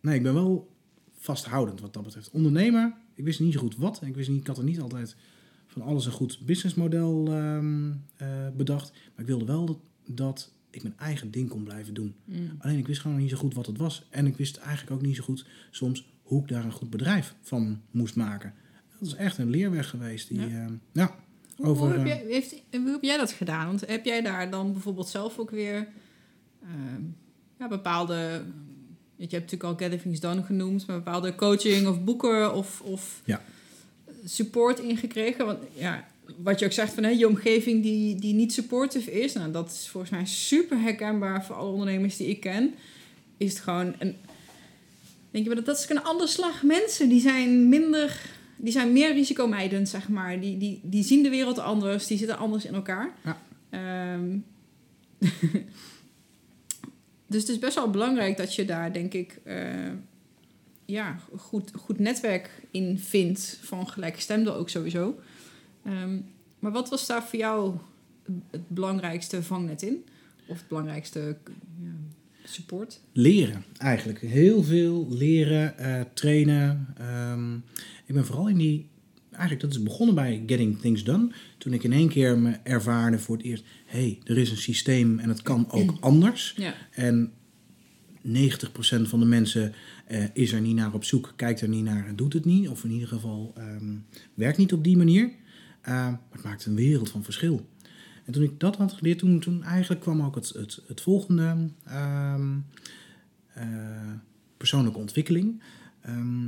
nee, ik ben wel vasthoudend wat dat betreft. Ondernemer, ik wist niet zo goed wat. Ik, wist niet, ik had er niet altijd van alles een goed businessmodel ehm, eh, bedacht. Maar ik wilde wel dat, dat ik mijn eigen ding kon blijven doen. Mm. Alleen ik wist gewoon niet zo goed wat het was. En ik wist eigenlijk ook niet zo goed soms hoe ik daar een goed bedrijf van moest maken. Dat is echt een leerweg geweest. Die, Ja. ja, Hoe, over, hoe, heb eh, jij, heeft, hoe heb jij dat gedaan? Want heb jij daar dan bijvoorbeeld zelf ook weer ehm, ja, bepaalde... weet Je hebt natuurlijk al Things Done genoemd, maar bepaalde coaching of boeken of, of Ja. support ingekregen. Want ja, wat je ook zegt van hè, je omgeving die, die niet supportive is, nou, dat is volgens mij super herkenbaar voor alle ondernemers die ik ken. Is het gewoon een. Denk je, maar dat, dat is een ander slag mensen. Die zijn minder. Die zijn meer risicomijdend, zeg maar. Die, die, die zien de wereld anders. Die zitten anders in elkaar. Ja. Ehm, *laughs* dus het is best wel belangrijk dat je daar, denk ik, eh, ja, goed, goed netwerk in vindt. Van gelijkgestemden ook sowieso. Ehm, maar wat was daar voor jou het belangrijkste vangnet in? Of het belangrijkste ja, support? Leren, eigenlijk. Heel veel leren, eh, trainen. Ehm, ik ben vooral in die... Eigenlijk, dat is begonnen bij Getting Things Done. Toen ik in één keer me ervaarde voor het eerst... hé, hey, er is een systeem en het kan ook anders. Ja. En 90% van de mensen eh, is er niet naar op zoek, kijkt er niet naar en doet het niet. Of in ieder geval ehm, werkt niet op die manier. Eh, maar het maakt een wereld van verschil. En toen ik dat had geleerd, toen, toen eigenlijk kwam ook het, het, het volgende ehm, eh, persoonlijke ontwikkeling. Ehm,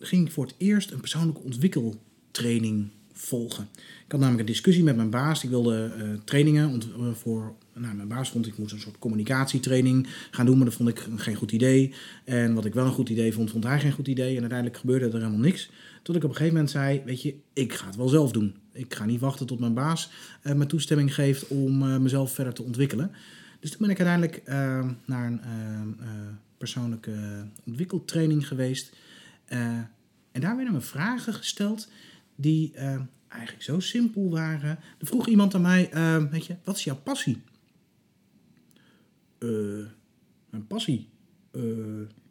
ging ik voor het eerst een persoonlijke ontwikkeltraining volgen. Ik had namelijk een discussie met mijn baas. Ik wilde eh, trainingen eh, voor. Nou, mijn baas vond ik moest een soort communicatietraining gaan doen, maar dat vond ik geen goed idee. En wat ik wel een goed idee vond, vond hij geen goed idee. En uiteindelijk gebeurde er helemaal niks. Tot ik op een gegeven moment zei: Weet je, ik ga het wel zelf doen. Ik ga niet wachten tot mijn baas eh, me toestemming geeft om mezelf verder te ontwikkelen. Dus toen ben ik uiteindelijk naar een persoonlijke ontwikkeltraining geweest. Eh, en daar werden me vragen gesteld die eh, eigenlijk zo simpel waren. Er vroeg iemand aan mij, eh, weet je, wat is jouw passie? Mijn passie?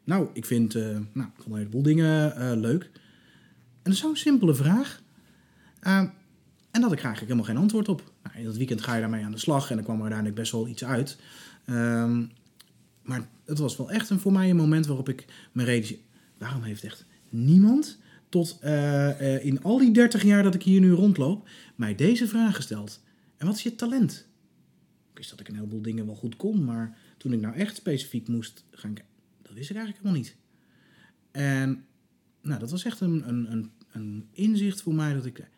Nou, ik vind, nou, vond een heleboel dingen leuk. En dat is zo'n simpele vraag. En dat ik eigenlijk helemaal geen antwoord op. Nou, in dat weekend ga je daarmee aan de slag en dan kwam er uiteindelijk best wel iets uit. Ehm, maar het was wel echt een, voor mij een moment waarop ik me. Waarom heeft echt niemand tot eh, eh, in al die 30 jaar dat ik hier nu rondloop... mij deze vraag gesteld? En wat is je talent? Ik wist dat ik een heleboel dingen wel goed kon... maar toen ik nou echt specifiek moest gaan kijken... dat wist ik eigenlijk helemaal niet. En nou, dat was echt een, een, een, een inzicht voor mij dat ik...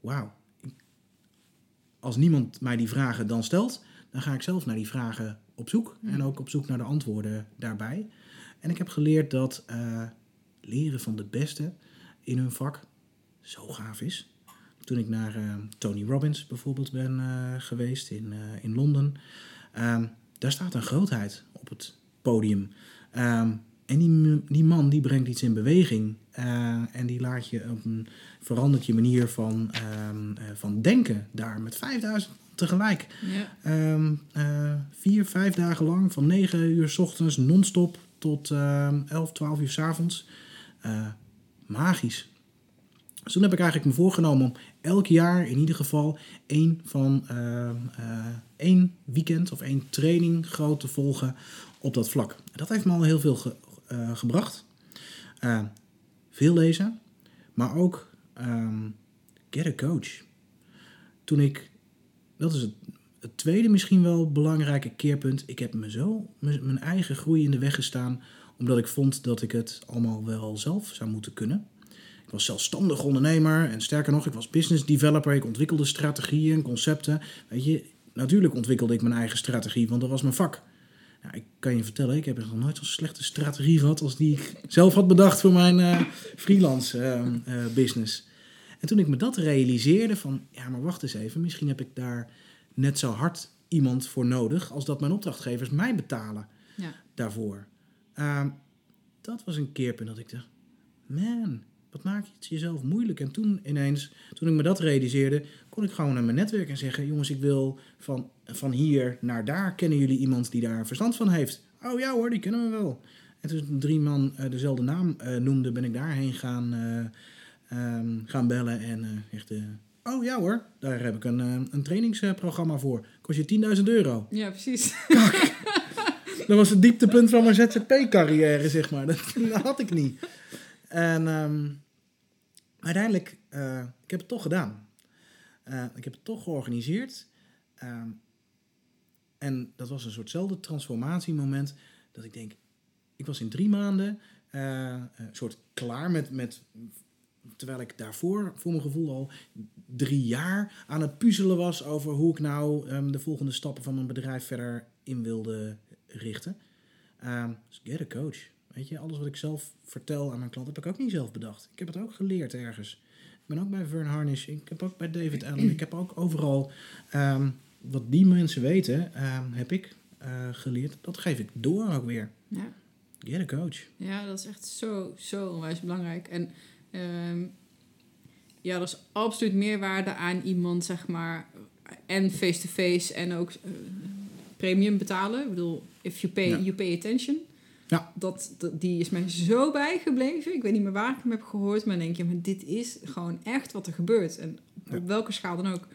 Wauw, als niemand mij die vragen dan stelt, dan ga ik zelf naar die vragen op zoek. En ook op zoek naar de antwoorden daarbij. En ik heb geleerd dat eh, leren van de beste in hun vak zo gaaf is. Toen ik naar eh, Tony Robbins bijvoorbeeld ben eh, geweest in, in Londen. Ehm, daar staat een grootheid op het podium. Ehm, en die, die man die brengt iets in beweging. en die laat je op een verandert je manier van, ehm, eh, van denken daar met 5000 tegelijk. Ja. Vier, vijf dagen lang, van 9 uur s ochtends non-stop tot ehm 11, 12 uur s avonds. Eh, magisch. Dus toen heb ik eigenlijk me voorgenomen om elk jaar in ieder geval één, van, ehm, eh, één weekend of één training groot te volgen op dat vlak. Dat heeft me al heel veel eh, gebracht. Veel lezen, maar ook ehm, get a coach. Toen ik, dat is het, het tweede misschien wel belangrijke keerpunt. Ik heb me zo mijn eigen groei in de weg gestaan, omdat ik vond dat ik het allemaal wel zelf zou moeten kunnen. Ik was zelfstandig ondernemer en sterker nog, ik was business developer. Ik ontwikkelde strategieën en concepten. Weet je, natuurlijk ontwikkelde ik mijn eigen strategie, want dat was mijn vak. Nou, ik kan je vertellen, ik heb nog nooit zo'n slechte strategie gehad als die ik zelf had bedacht voor mijn eh, freelance eh, eh, business. En toen ik me dat realiseerde van, ja, maar wacht eens even, misschien heb ik daar net zo hard iemand voor nodig als dat mijn opdrachtgevers mij betalen Ja. daarvoor. Ehm, dat was een keerpunt dat ik dacht, man, wat maak je het jezelf moeilijk? En toen ineens, toen ik me dat realiseerde, kon ik gewoon naar mijn netwerk en zeggen, jongens, ik wil van, van hier naar daar, kennen jullie iemand die daar verstand van heeft? Oh ja hoor, die kennen we wel. En toen drie man eh, dezelfde naam eh, noemde, ben ik daarheen gaan, eh, ehm, gaan bellen en echt, Oh ja hoor, daar heb ik een, eh, een trainingsprogramma voor. Kost je 10.000 euro. Ja, precies. Dat was het dieptepunt van mijn ZZP-carrière, zeg maar. Dat, dat *laughs* had ik niet. En ehm, uiteindelijk, uh, ik heb het toch gedaan. Uh, ik heb het toch georganiseerd. Ehm, en dat was een soortzelfde transformatiemoment. Dat ik denk, ik was in drie maanden een soort klaar met, met terwijl ik daarvoor, voor mijn gevoel, al drie jaar aan het puzzelen was over hoe ik nou um, de volgende stappen van mijn bedrijf verder in wilde richten. Um, dus get a coach. Weet je, alles wat ik zelf vertel aan mijn klant, heb ik ook niet zelf bedacht. Ik heb het ook geleerd ergens. Ik ben ook bij Vern Harnish, ik heb ook bij David Allen, ik heb ook overal um, wat die mensen weten, heb ik uh, geleerd. Dat geef ik door ook weer. Ja. Get a coach. Ja, dat is echt zo, zo onwijs belangrijk. En um, ja, er is absoluut meerwaarde aan iemand, zeg maar, en face-to-face en ook uh, premium betalen. Ik bedoel, if you pay, Ja. you pay attention. Ja. Dat, dat, die is mij zo bijgebleven. Ik weet niet meer waar ik hem heb gehoord, maar dan denk je, maar dit is gewoon echt wat er gebeurt. En op Ja. welke schaal dan ook.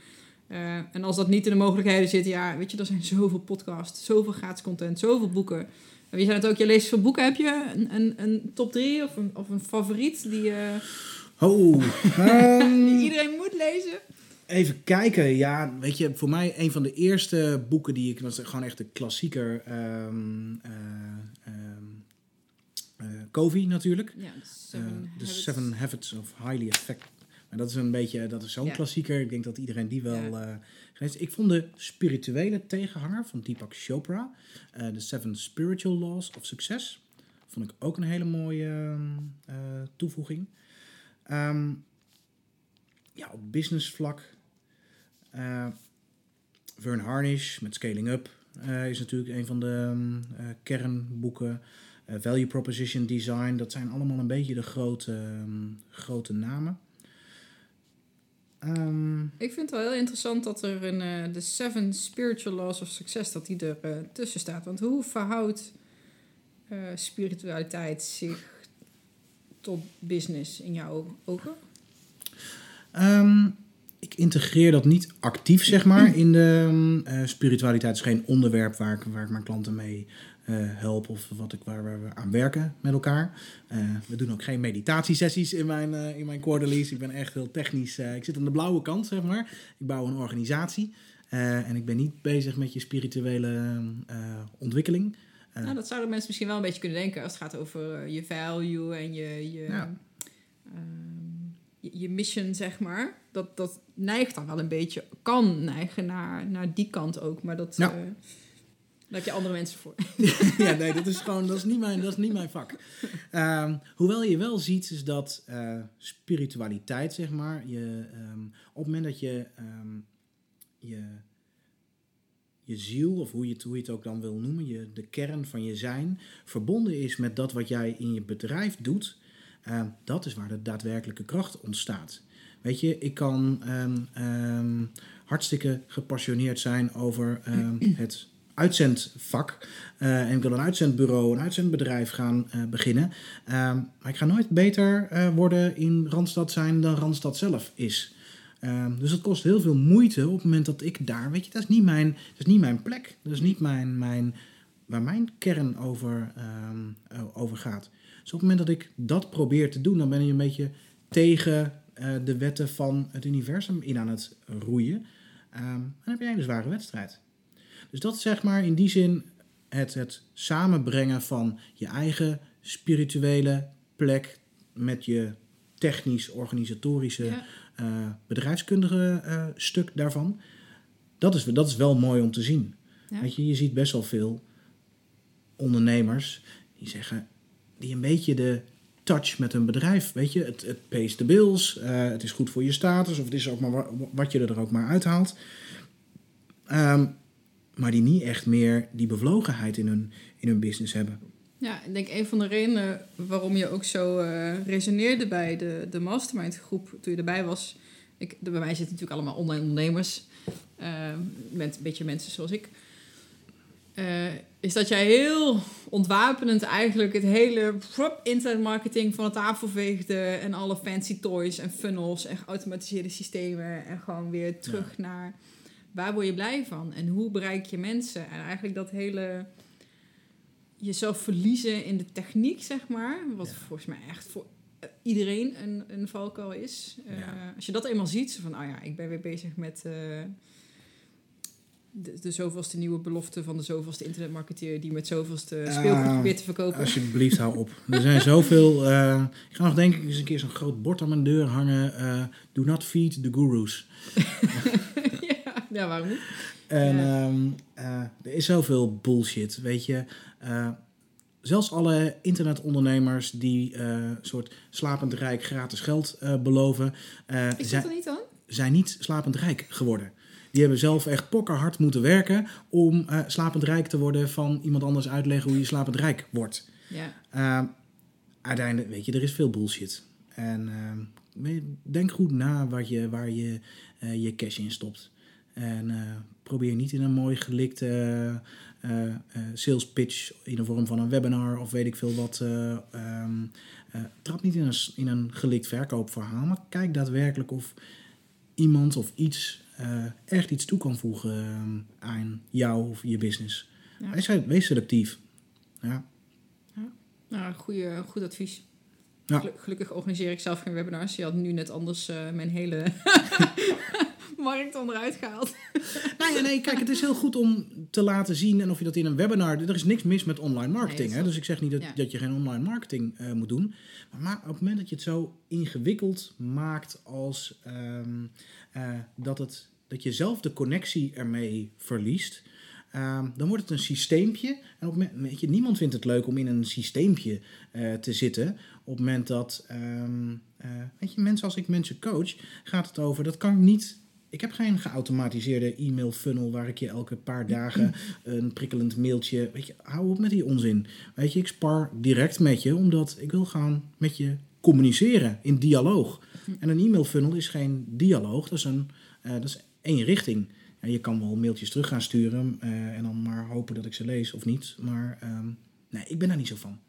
Uh, en als dat niet in de mogelijkheden zit, ja, weet je, er zijn zoveel podcasts, zoveel gratis content, zoveel boeken. En wie zei het ook, je leest veel boeken, heb je een, een, een top 3 of een, of een favoriet die, uh, Oh, *laughs* ehm, die iedereen moet lezen? Even kijken, ja, weet je, voor mij een van de eerste boeken die ik, was gewoon echt de klassieker, um, uh, um, uh, Covey natuurlijk. Ja, The Seven, Habits. Seven Habits of Highly Effective. Maar dat is een beetje, dat is zo'n Ja. klassieker. Ik denk dat iedereen die wel Ja. Ik vond de spirituele tegenhanger van Deepak Chopra, uh, The Seven Spiritual Laws of Success, vond ik ook een hele mooie uh, toevoeging. Um, ja, op business vlak. Uh, Vern Harnish met Scaling Up is natuurlijk een van de uh, kernboeken. Value Proposition Design, dat zijn allemaal een beetje de grote, grote namen. Um, Ik vind het wel heel interessant dat er in uh, de Seven Spiritual Laws of Success, dat die er uh, tussen staat. Want hoe verhoudt uh, spiritualiteit zich tot business in jouw ogen? Um, ik integreer dat niet actief, zeg maar, in de uh, spiritualiteit. is geen onderwerp waar ik, waar ik mijn klanten mee help of wat ik, waar, waar we aan werken met elkaar. Uh, we doen ook geen meditatiesessies in mijn, uh, in mijn quarterlies. Ik ben echt heel technisch. ik zit aan de blauwe kant, zeg maar. Ik bouw een organisatie. En ik ben niet bezig met je spirituele ontwikkeling. Nou, dat zouden mensen misschien wel een beetje kunnen denken als het gaat over je value en je, je, Ja. um, je, je mission, zeg maar. Dat, dat neigt dan wel een beetje, kan neigen naar, naar die kant ook. Maar dat, Ja. uh, heb je andere mensen voor. *laughs* ja, nee, dat is gewoon, dat is niet mijn, dat is niet mijn vak. Um, hoewel je wel ziet, is dat uh, spiritualiteit, zeg maar, je, um, op het moment dat je um, je, je ziel, of hoe je, het, hoe je het ook dan wil noemen, je, de kern van je zijn, verbonden is met dat wat jij in je bedrijf doet, dat is waar de daadwerkelijke kracht ontstaat. Weet je, ik kan hartstikke gepassioneerd zijn over het uitzendvak. Uh, en ik wil een uitzendbureau, een uitzendbedrijf gaan uh, beginnen. maar ik ga nooit beter uh, worden in Randstad zijn dan Randstad zelf is. dus het kost heel veel moeite op het moment dat ik daar, weet je, dat is niet mijn, dat is niet mijn plek. Dat is niet mijn, mijn, waar mijn kern over, over gaat. Dus op het moment dat ik dat probeer te doen, dan ben je een beetje tegen de wetten van het universum in aan het roeien. Um, dan heb je een zware wedstrijd. Dus dat is zeg maar in die zin het, het samenbrengen van je eigen spirituele plek met je technisch-organisatorische Ja. uh, bedrijfskundige uh, stuk daarvan. Dat is, dat is wel mooi om te zien. Ja. Weet je, je ziet best wel veel ondernemers die zeggen, die een beetje de touch met hun bedrijf. Weet je, het, het pays the bills, uh, het is goed voor je status, of het is ook maar wa wat je er ook maar uithaalt. Um, maar die niet echt meer die bevlogenheid in hun, in hun business hebben. Ja, ik denk een van de redenen waarom je ook zo uh, resoneerde bij de, de mastermind groep toen je erbij was. Ik, bij mij zitten natuurlijk allemaal online ondernemers, uh, met een beetje mensen zoals ik. Uh, is dat jij heel ontwapenend eigenlijk het hele prop, internetmarketing van de tafel veegde. En alle fancy toys en funnels en geautomatiseerde systemen. En gewoon weer terug naar waar word je blij van? En hoe bereik je mensen? En eigenlijk dat hele jezelf verliezen in de techniek, zeg maar. Wat Ja. volgens mij echt voor iedereen een, een valkuil is. Eh. Als je dat eenmaal ziet, zo van, oh ja, ik ben weer bezig met eh, de, de zoveelste nieuwe belofte van de zoveelste internetmarketeer die met zoveelste speelgoed probeert te verkopen. Alsjeblieft, hou op. Er zijn zoveel... eh, ik ga nog denk ik eens een keer zo'n groot bord aan mijn deur hangen. do not feed the gurus. *laughs* ja, waarom niet? En Ja. ehm, eh, er is zoveel bullshit, weet je. Eh, zelfs alle internetondernemers die eh soort slapend rijk gratis geld beloven... Is zijn, dat er niet dan? zijn niet slapend rijk geworden. Die hebben zelf echt pokkerhard moeten werken om slapend rijk te worden van iemand anders uitleggen hoe je slapend rijk wordt. Ja. Uh, uiteindelijk, weet je, er is veel bullshit. En ehm, denk goed na wat je, waar je je cash in stopt. En eh, probeer niet in een mooi gelikte eh, eh, sales pitch in de vorm van een webinar of weet ik veel wat. eh, ehm, eh, trap niet in een, in een gelikt verkoopverhaal, maar kijk daadwerkelijk of iemand of iets echt iets toe kan voegen ehm, aan jou of je business. Ja. Wees, wees selectief. Ja. Nou, goed advies. Ja. Gelu- Gelukkig organiseer ik zelf geen webinars. Je had nu net anders mijn hele *laughs* markt onderuit gehaald. *laughs* Nou ja, nee, kijk, het is heel goed om te laten zien. En of je dat in een webinar. Er is niks mis met online marketing. Nee, hè? Dus ik zeg niet dat, Ja. dat je geen online marketing eh, moet doen. Maar, ma- op het moment dat je het zo ingewikkeld maakt als ehm, eh, dat, het, dat je zelf de connectie ermee verliest. ehm, dan wordt het een systeempje. En op moment, je, niemand vindt het leuk om in een systeempje eh, te zitten. Op het moment dat, eh, weet je, mensen als ik mensen coach, gaat het over, dat kan ik niet ik heb geen geautomatiseerde e-mail funnel waar ik je elke paar dagen een prikkelend mailtje. Weet je, hou op met die onzin. Weet je, ik spar direct met je omdat ik wil gaan met je communiceren in dialoog. En een e-mail funnel is geen dialoog, dat is, een, eh, dat is één richting. En je kan wel mailtjes terug gaan sturen eh, en dan maar hopen dat ik ze lees of niet. Maar ehm, nee, ik ben daar niet zo van.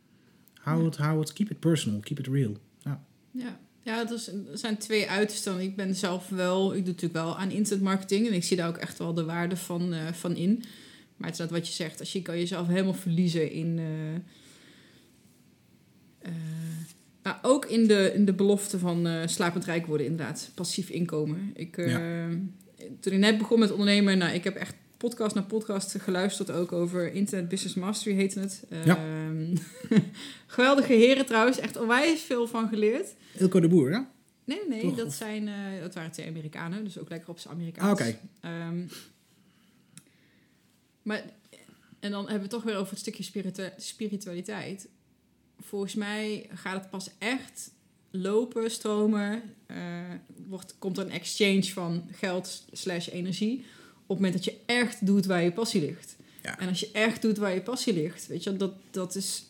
Hou het, hou het, keep it personal, keep it real. Ja. Ja, ja het is, er zijn twee uitersten. Ik ben zelf wel, ik doe natuurlijk wel aan internetmarketing. En ik zie daar ook echt wel de waarde van, eh, van in. Maar het is net wat je zegt. Als je kan jezelf helemaal verliezen in... maar ook in de, in de belofte van slapend rijk worden, inderdaad. Passief inkomen. Ik, Toen ik net begon met ondernemen, nou, ik heb echt podcast na podcast geluisterd ook over Internet Business Mastery heette het. Ja. Ehm, *laughs* geweldige heren trouwens, echt onwijs veel van geleerd. Ilko de Boer, hè? Nee, nee, Toch? dat, zijn, eh, dat waren twee Amerikanen, dus ook lekker op zijn Amerikaans. Ah, oké. Ehm, maar, en dan hebben we het toch weer over het stukje spiritu- spiritualiteit. Volgens mij gaat het pas echt lopen, stromen. eh, wordt, komt er een exchange van geld slash energie. Op het moment dat je echt doet waar je passie ligt. Ja. En als je echt doet waar je passie ligt, weet je, dat, dat is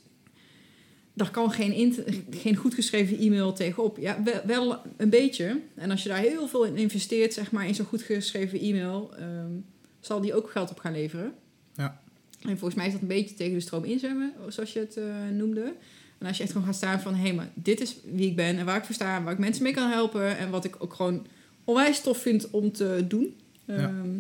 daar kan geen, geen goed geschreven e-mail tegenop. Ja, wel, wel een beetje. En als je daar heel veel in investeert, zeg maar, in zo'n goed geschreven e-mail, ehm, zal die ook geld op gaan leveren. Ja. En volgens mij is dat een beetje tegen de stroom inzwemmen, zoals je het eh, noemde. En als je echt gewoon gaat staan van, hé, maar dit is wie ik ben en waar ik voor sta, waar ik mensen mee kan helpen en wat ik ook gewoon onwijs tof vind om te doen. Ja. Ehm,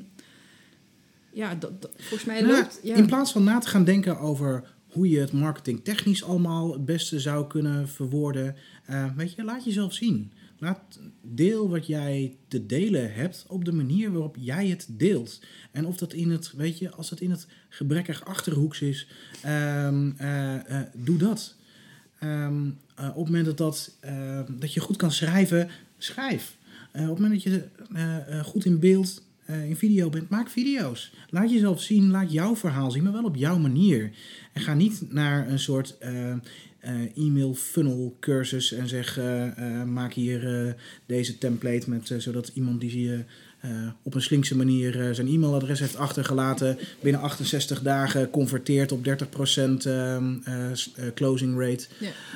ja, dat, dat- volgens mij Nou, loopt... Ja. In plaats van na te gaan denken over hoe je het marketingtechnisch allemaal het beste zou kunnen verwoorden, eh, weet je, laat jezelf zien. Laat deel wat jij te delen hebt op de manier waarop jij het deelt. En of dat in het, weet je, als het in het gebrekkig achterhoeks is, ehm, eh, eh, doe dat. Ehm, eh, op het moment dat, dat, eh, dat je goed kan schrijven, schrijf. Op het moment dat je goed in beeld, eh, in video bent, maak video's. Laat jezelf zien, laat jouw verhaal zien, maar wel op jouw manier. En ga niet naar een soort eh, eh, e-mail funnel cursus en zeg, maak hier deze template met, zodat iemand die je op een slinkse manier zijn e-mailadres heeft achtergelaten, binnen 68 dagen converteert op 30% ehm, eh, eh, closing rate.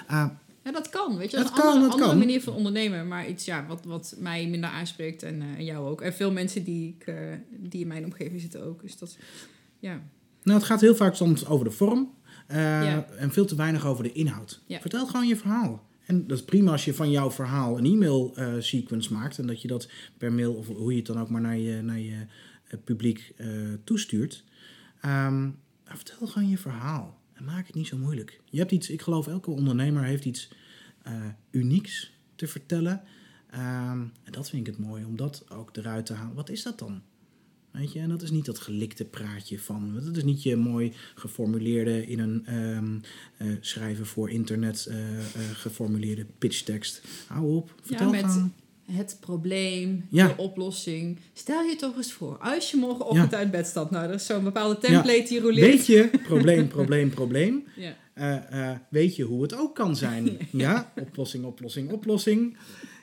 Ja. Ja, dat kan, weet je. Dat is een kan, andere, andere kan. manier van ondernemen. Maar iets ja, wat, wat mij minder aanspreekt en, eh, jou ook. En veel mensen die, ik, eh, die in mijn omgeving zitten ook. Dus dat, ja. Nou, het gaat heel vaak soms over de vorm. Eh, Ja. En veel te weinig over de inhoud. Ja. Vertel gewoon je verhaal. En dat is prima als je van jouw verhaal een e-mail sequence maakt. En dat je dat per mail of hoe je het dan ook maar naar je, naar je publiek toestuurt. Ehm, maar vertel gewoon je verhaal. En maak het niet zo moeilijk. Je hebt iets, ik geloof elke ondernemer heeft iets eh, unieks te vertellen. Ehm, en dat vind ik het mooi om dat ook eruit te halen. Wat is dat dan? Weet je, en dat is niet dat gelikte praatje van. Dat is niet je mooi geformuleerde in een ehm, eh, schrijven voor internet eh, geformuleerde pitchtekst. Hou op, vertel met- gewoon. Het probleem, Ja. de oplossing. Stel je toch eens voor, als je morgenochtend Ja. uit bed stapt. Nou, dat is zo'n bepaalde template die roleert. Weet je, *laughs* probleem, probleem, probleem. Eh, eh, weet je hoe het ook kan zijn? *laughs* Ja, oplossing, oplossing, oplossing.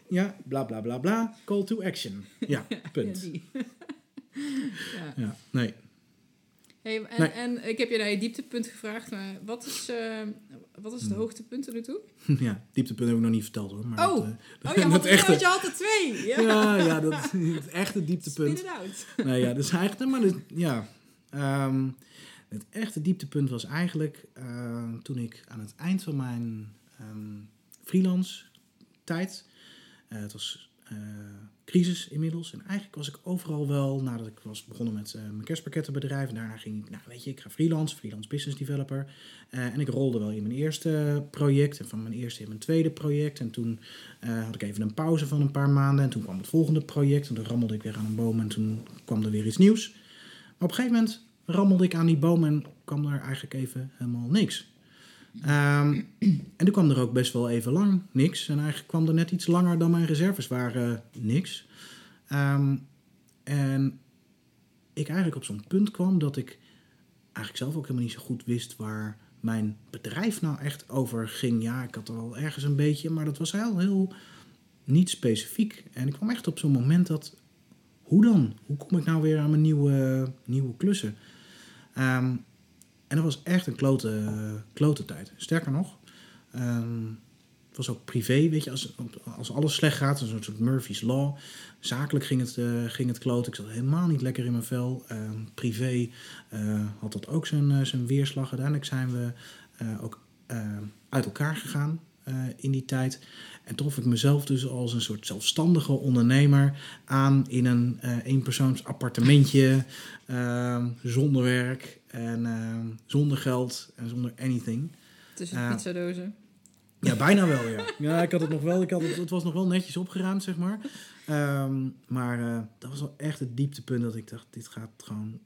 Ja, bla bla bla bla. Call to action. Ja, *laughs* punt. Ja, nee. Hey, en, Nee. en ik heb je naar je dieptepunt gevraagd, maar wat is, eh, wat is het Hmm. hoogtepunt tot nu toe? *laughs* Ja, dieptepunt heb ik nog niet verteld hoor. Maar Oh. dat, eh, Oh ja, *laughs* dat echte, je had er twee. *laughs* Ja, ja, ja, dat het echte dieptepunt. it out. Nee, ja, dus eigenlijk, maar dit- ja. Ehm, het echte dieptepunt was eigenlijk eh, toen ik aan het eind van mijn ehm, freelance tijd, het was crisis inmiddels, en eigenlijk was ik overal wel, nadat ik was begonnen met eh, mijn kerstpakkettenbedrijf, en daarna ging ik, nou weet je, ik ga freelance, freelance business developer, Eh, en ik rolde wel in mijn eerste project, en van mijn eerste in mijn tweede project, en toen eh, had ik even een pauze van een paar maanden, en toen kwam het volgende project, en toen rammelde ik weer aan een boom, en toen kwam er weer iets nieuws. Maar op een gegeven moment rammelde ik aan die boom en kwam er eigenlijk even helemaal niks. Ehm, en toen kwam er ook best wel even lang niks. En eigenlijk kwam er net iets langer dan mijn reserves waren niks. Ehm, en ik eigenlijk op zo'n punt kwam dat ik eigenlijk zelf ook helemaal niet zo goed wist waar mijn bedrijf nou echt over ging. Ja, ik had er wel ergens een beetje, maar dat was heel, heel niet specifiek. En ik kwam echt op zo'n moment dat, hoe dan? Hoe kom ik nou weer aan mijn nieuwe, nieuwe klussen? Ehm, en dat was echt een klote, klote tijd. Sterker nog, ehm, het was ook privé, weet je, als, als alles slecht gaat, een soort Murphy's Law. Zakelijk ging het, eh, ging het kloot. Ik zat helemaal niet lekker in mijn vel. Ehm, privé eh, had dat ook zijn, eh, zijn weerslag. Uiteindelijk zijn we ook uit elkaar gegaan in die tijd. En trof ik mezelf dus als een soort zelfstandige ondernemer aan in een eenpersoons appartementje. ehm, zonder werk en ehm, zonder geld en zonder anything. Tussen Ja. pizzadozen. Ja, bijna wel, ja. Ja, ik had het nog wel. Ik had het, het was nog wel netjes opgeruimd, zeg maar. Ehm, maar eh, dat was wel echt het dieptepunt dat ik dacht, dit gaat gewoon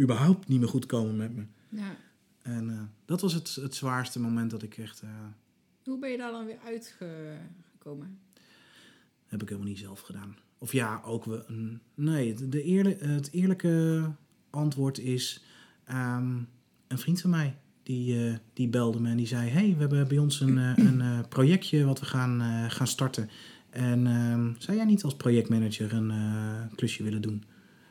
überhaupt niet meer goed komen met me. Ja. En eh, dat was het, het zwaarste moment dat ik echt... eh, Hoe ben je daar dan weer uitgekomen? heb ik helemaal niet zelf gedaan. Of ja, ook we. Nee, de, de eerlijk, het eerlijke antwoord is... ehm, een vriend van mij, die, eh, die belde me en die zei... hey, we hebben bij ons een, eh, een eh, projectje wat we gaan, gaan starten. En ehm, zou jij niet als projectmanager een klusje willen doen?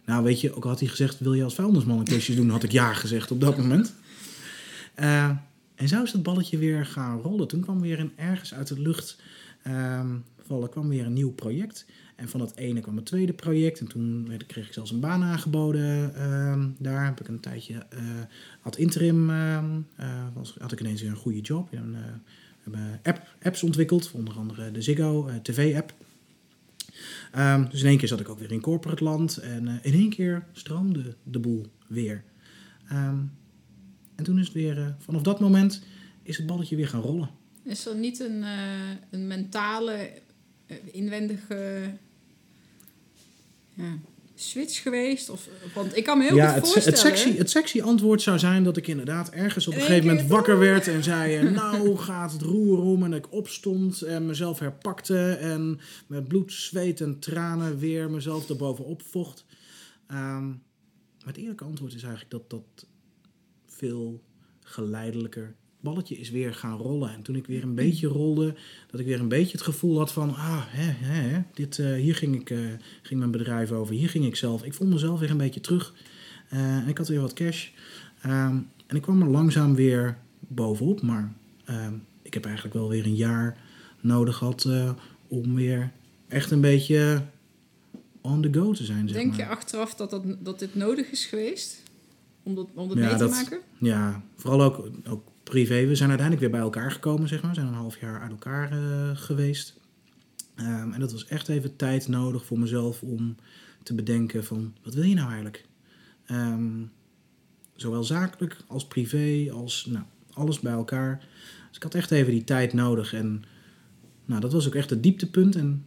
Nou, weet je, ook had hij gezegd... wil je als vuilnisman een klusje doen? Had ik ja gezegd op dat moment. En zo is dat balletje weer gaan rollen. Toen kwam weer een ergens uit de lucht ehm, vallen, kwam weer een nieuw project. En van dat ene kwam het tweede project. En toen kreeg ik zelfs een baan aangeboden. ehm, daar heb ik een tijdje eh had interim. eh, was, had ik ineens weer een goede job. En, eh, app, apps ontwikkeld, onder andere de Ziggo TV-app. Dus in één keer zat ik ook weer in corporate land. En in één keer stroomde de boel weer. En toen is het weer, vanaf dat moment is het balletje weer gaan rollen. Is er niet een, eh, een mentale, eh, inwendige ja, switch geweest? Of, want ik kan me heel ja, goed het, voorstellen... het, sexy, het sexy antwoord zou zijn dat ik inderdaad ergens op een gegeven moment wakker werd en zei: eh, *laughs* Nou gaat het roer om. En ik opstond en mezelf herpakte. En met bloed, zweet en tranen weer mezelf erbovenop vocht. Ehm, maar het eerlijke antwoord is eigenlijk dat dat veel geleidelijker. Balletje is weer gaan rollen. En toen ik weer een beetje rolde, dat ik weer een beetje het gevoel had van... Ah, hè, hè, dit, eh, hier ging, ik, eh, ging mijn bedrijf over. Hier ging ik zelf. Ik vond mezelf weer een beetje terug. Eh, en ik had weer wat cash. Ehm, en ik kwam er langzaam weer bovenop. Maar ehm, ik heb eigenlijk wel weer een jaar nodig gehad eh, om weer echt een beetje on the go te zijn. Zeg Denk maar. je achteraf dat, dat, dat dit nodig is geweest? om dat, om dat Ja, mee te dat- maken? Ja, vooral ook, ook privé. We zijn uiteindelijk weer bij elkaar gekomen, zeg maar. We zijn een half jaar uit elkaar eh, geweest. Ehm, en dat was echt even tijd nodig voor mezelf om te bedenken van... Wat wil je nou eigenlijk? Ehm, zowel zakelijk als privé, als nou, alles bij elkaar. Dus ik had echt even die tijd nodig. En nou, dat was ook echt het dieptepunt. En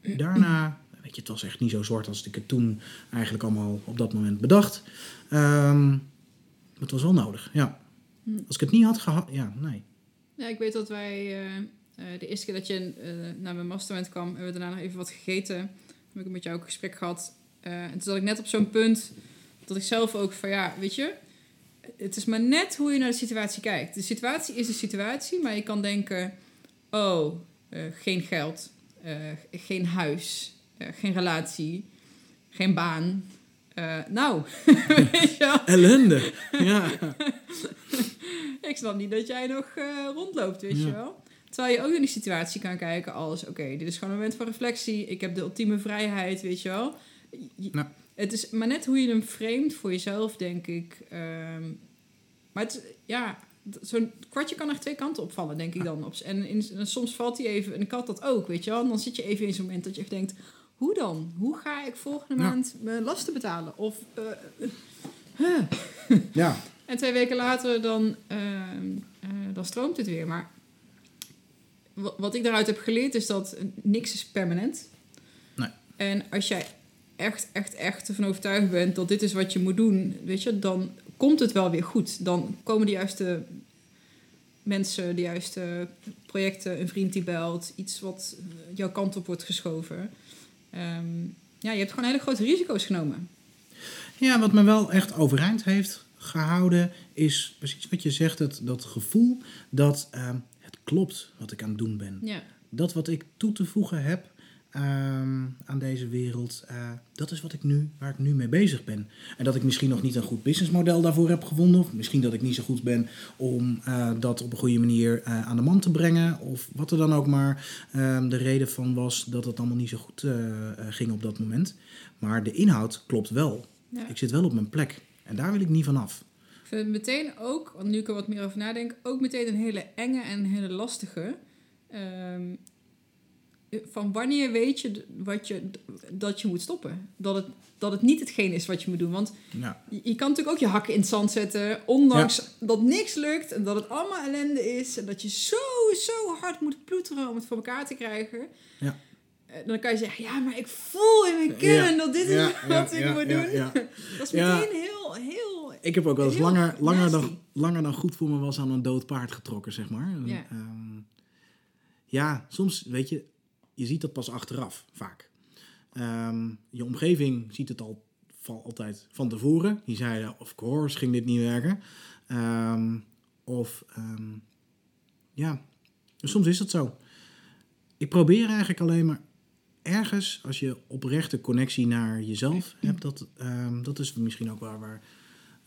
daarna, weet je, het was echt niet zo zwart als ik het toen eigenlijk allemaal op dat moment bedacht. Ehm, maar het was wel nodig, ja. Hm. Als ik het niet had gehad, ja, nee. Ja, ik weet dat wij eh, eh, de eerste keer dat je eh, naar mijn mastermind kwam, hebben we daarna nog even wat gegeten. Heb ik met jou ook een gesprek gehad. Eh, en toen zat ik net op zo'n punt dat ik zelf ook van ja, weet je, het is maar net hoe je naar de situatie kijkt. De situatie is de situatie, maar je kan denken, oh, geen geld, geen huis, geen relatie, geen baan. Nou, *laughs* weet je wel. Ellende, ja. *laughs* Ik snap niet dat jij nog eh, rondloopt, weet Ja. je wel. Terwijl je ook in die situatie kan kijken als... Oké, dit is gewoon een moment van reflectie. Ik heb de ultieme vrijheid, weet je wel. Je-. Het is maar net hoe je hem framet voor jezelf, denk ik. Ehm, maar het, ja, zo'n kwartje kan echt twee kanten opvallen, denk ik dan. En, in, en soms valt hij even, en ik had dat ook, weet je wel. En dan zit je even in zo'n moment dat je echt denkt... Hoe dan? Hoe ga ik volgende Ja. maand mijn lasten betalen? Of... eh, huh. Ja, *laughs* En twee weken later dan, ehm, eh, dan stroomt het weer. Maar wa- wat ik daaruit heb geleerd is dat niks is permanent. Nee. En als jij echt, echt, echt ervan overtuigd bent dat dit is wat je moet doen, weet je, dan komt het wel weer goed. Dan komen de juiste mensen, de juiste projecten, een vriend die belt, iets wat jouw kant op wordt geschoven. Ehm, ja, je hebt gewoon hele grote risico's genomen. Ja, wat me wel echt overeind heeft gehouden, is precies wat je zegt, dat, dat gevoel dat ehm, het klopt wat ik aan het doen ben. Ja. Dat wat ik toe te voegen heb ehm, aan deze wereld, eh, dat is wat ik nu, waar ik nu mee bezig ben. En dat ik misschien nog niet een goed businessmodel daarvoor heb gevonden, of misschien dat ik niet zo goed ben om eh, dat op een goede manier eh, aan de man te brengen, of wat er dan ook maar ehm, de reden van was dat het allemaal niet zo goed ging op dat moment. Maar de inhoud klopt wel. Ja. Ik zit wel op mijn plek. En daar wil ik niet van af. Ik vind het meteen ook, want nu ik er wat meer over nadenk, ook meteen een hele enge en een hele lastige. Ehm, van wanneer weet je, wat je dat je moet stoppen? Dat het, dat het niet hetgeen is wat je moet doen. Want Ja, je, je kan natuurlijk ook je hakken in het zand zetten, ondanks dat niks lukt en dat het allemaal ellende is. En dat je zo, zo hard moet ploeteren om het voor elkaar te krijgen. Ja. Eh, Dan kan je zeggen, ja, maar ik voel in mijn kern dat dit is *laughs* wat ik moet doen. ja. *laughs* Dat is meteen heel, heel... Ik heb ook wel eens langer, langer, dan, langer dan goed voor me was aan een dood paard getrokken, zeg maar. Ja. ehm, ja, soms, weet je, je ziet dat pas achteraf, vaak. Ehm, je omgeving ziet het al van, altijd van tevoren. Die zeiden, of course ging dit niet werken. Ehm, of, ja, soms is dat zo. Ik probeer eigenlijk alleen maar ergens, als je oprechte connectie naar jezelf hebt, dat, ehm, dat is misschien ook waar, waar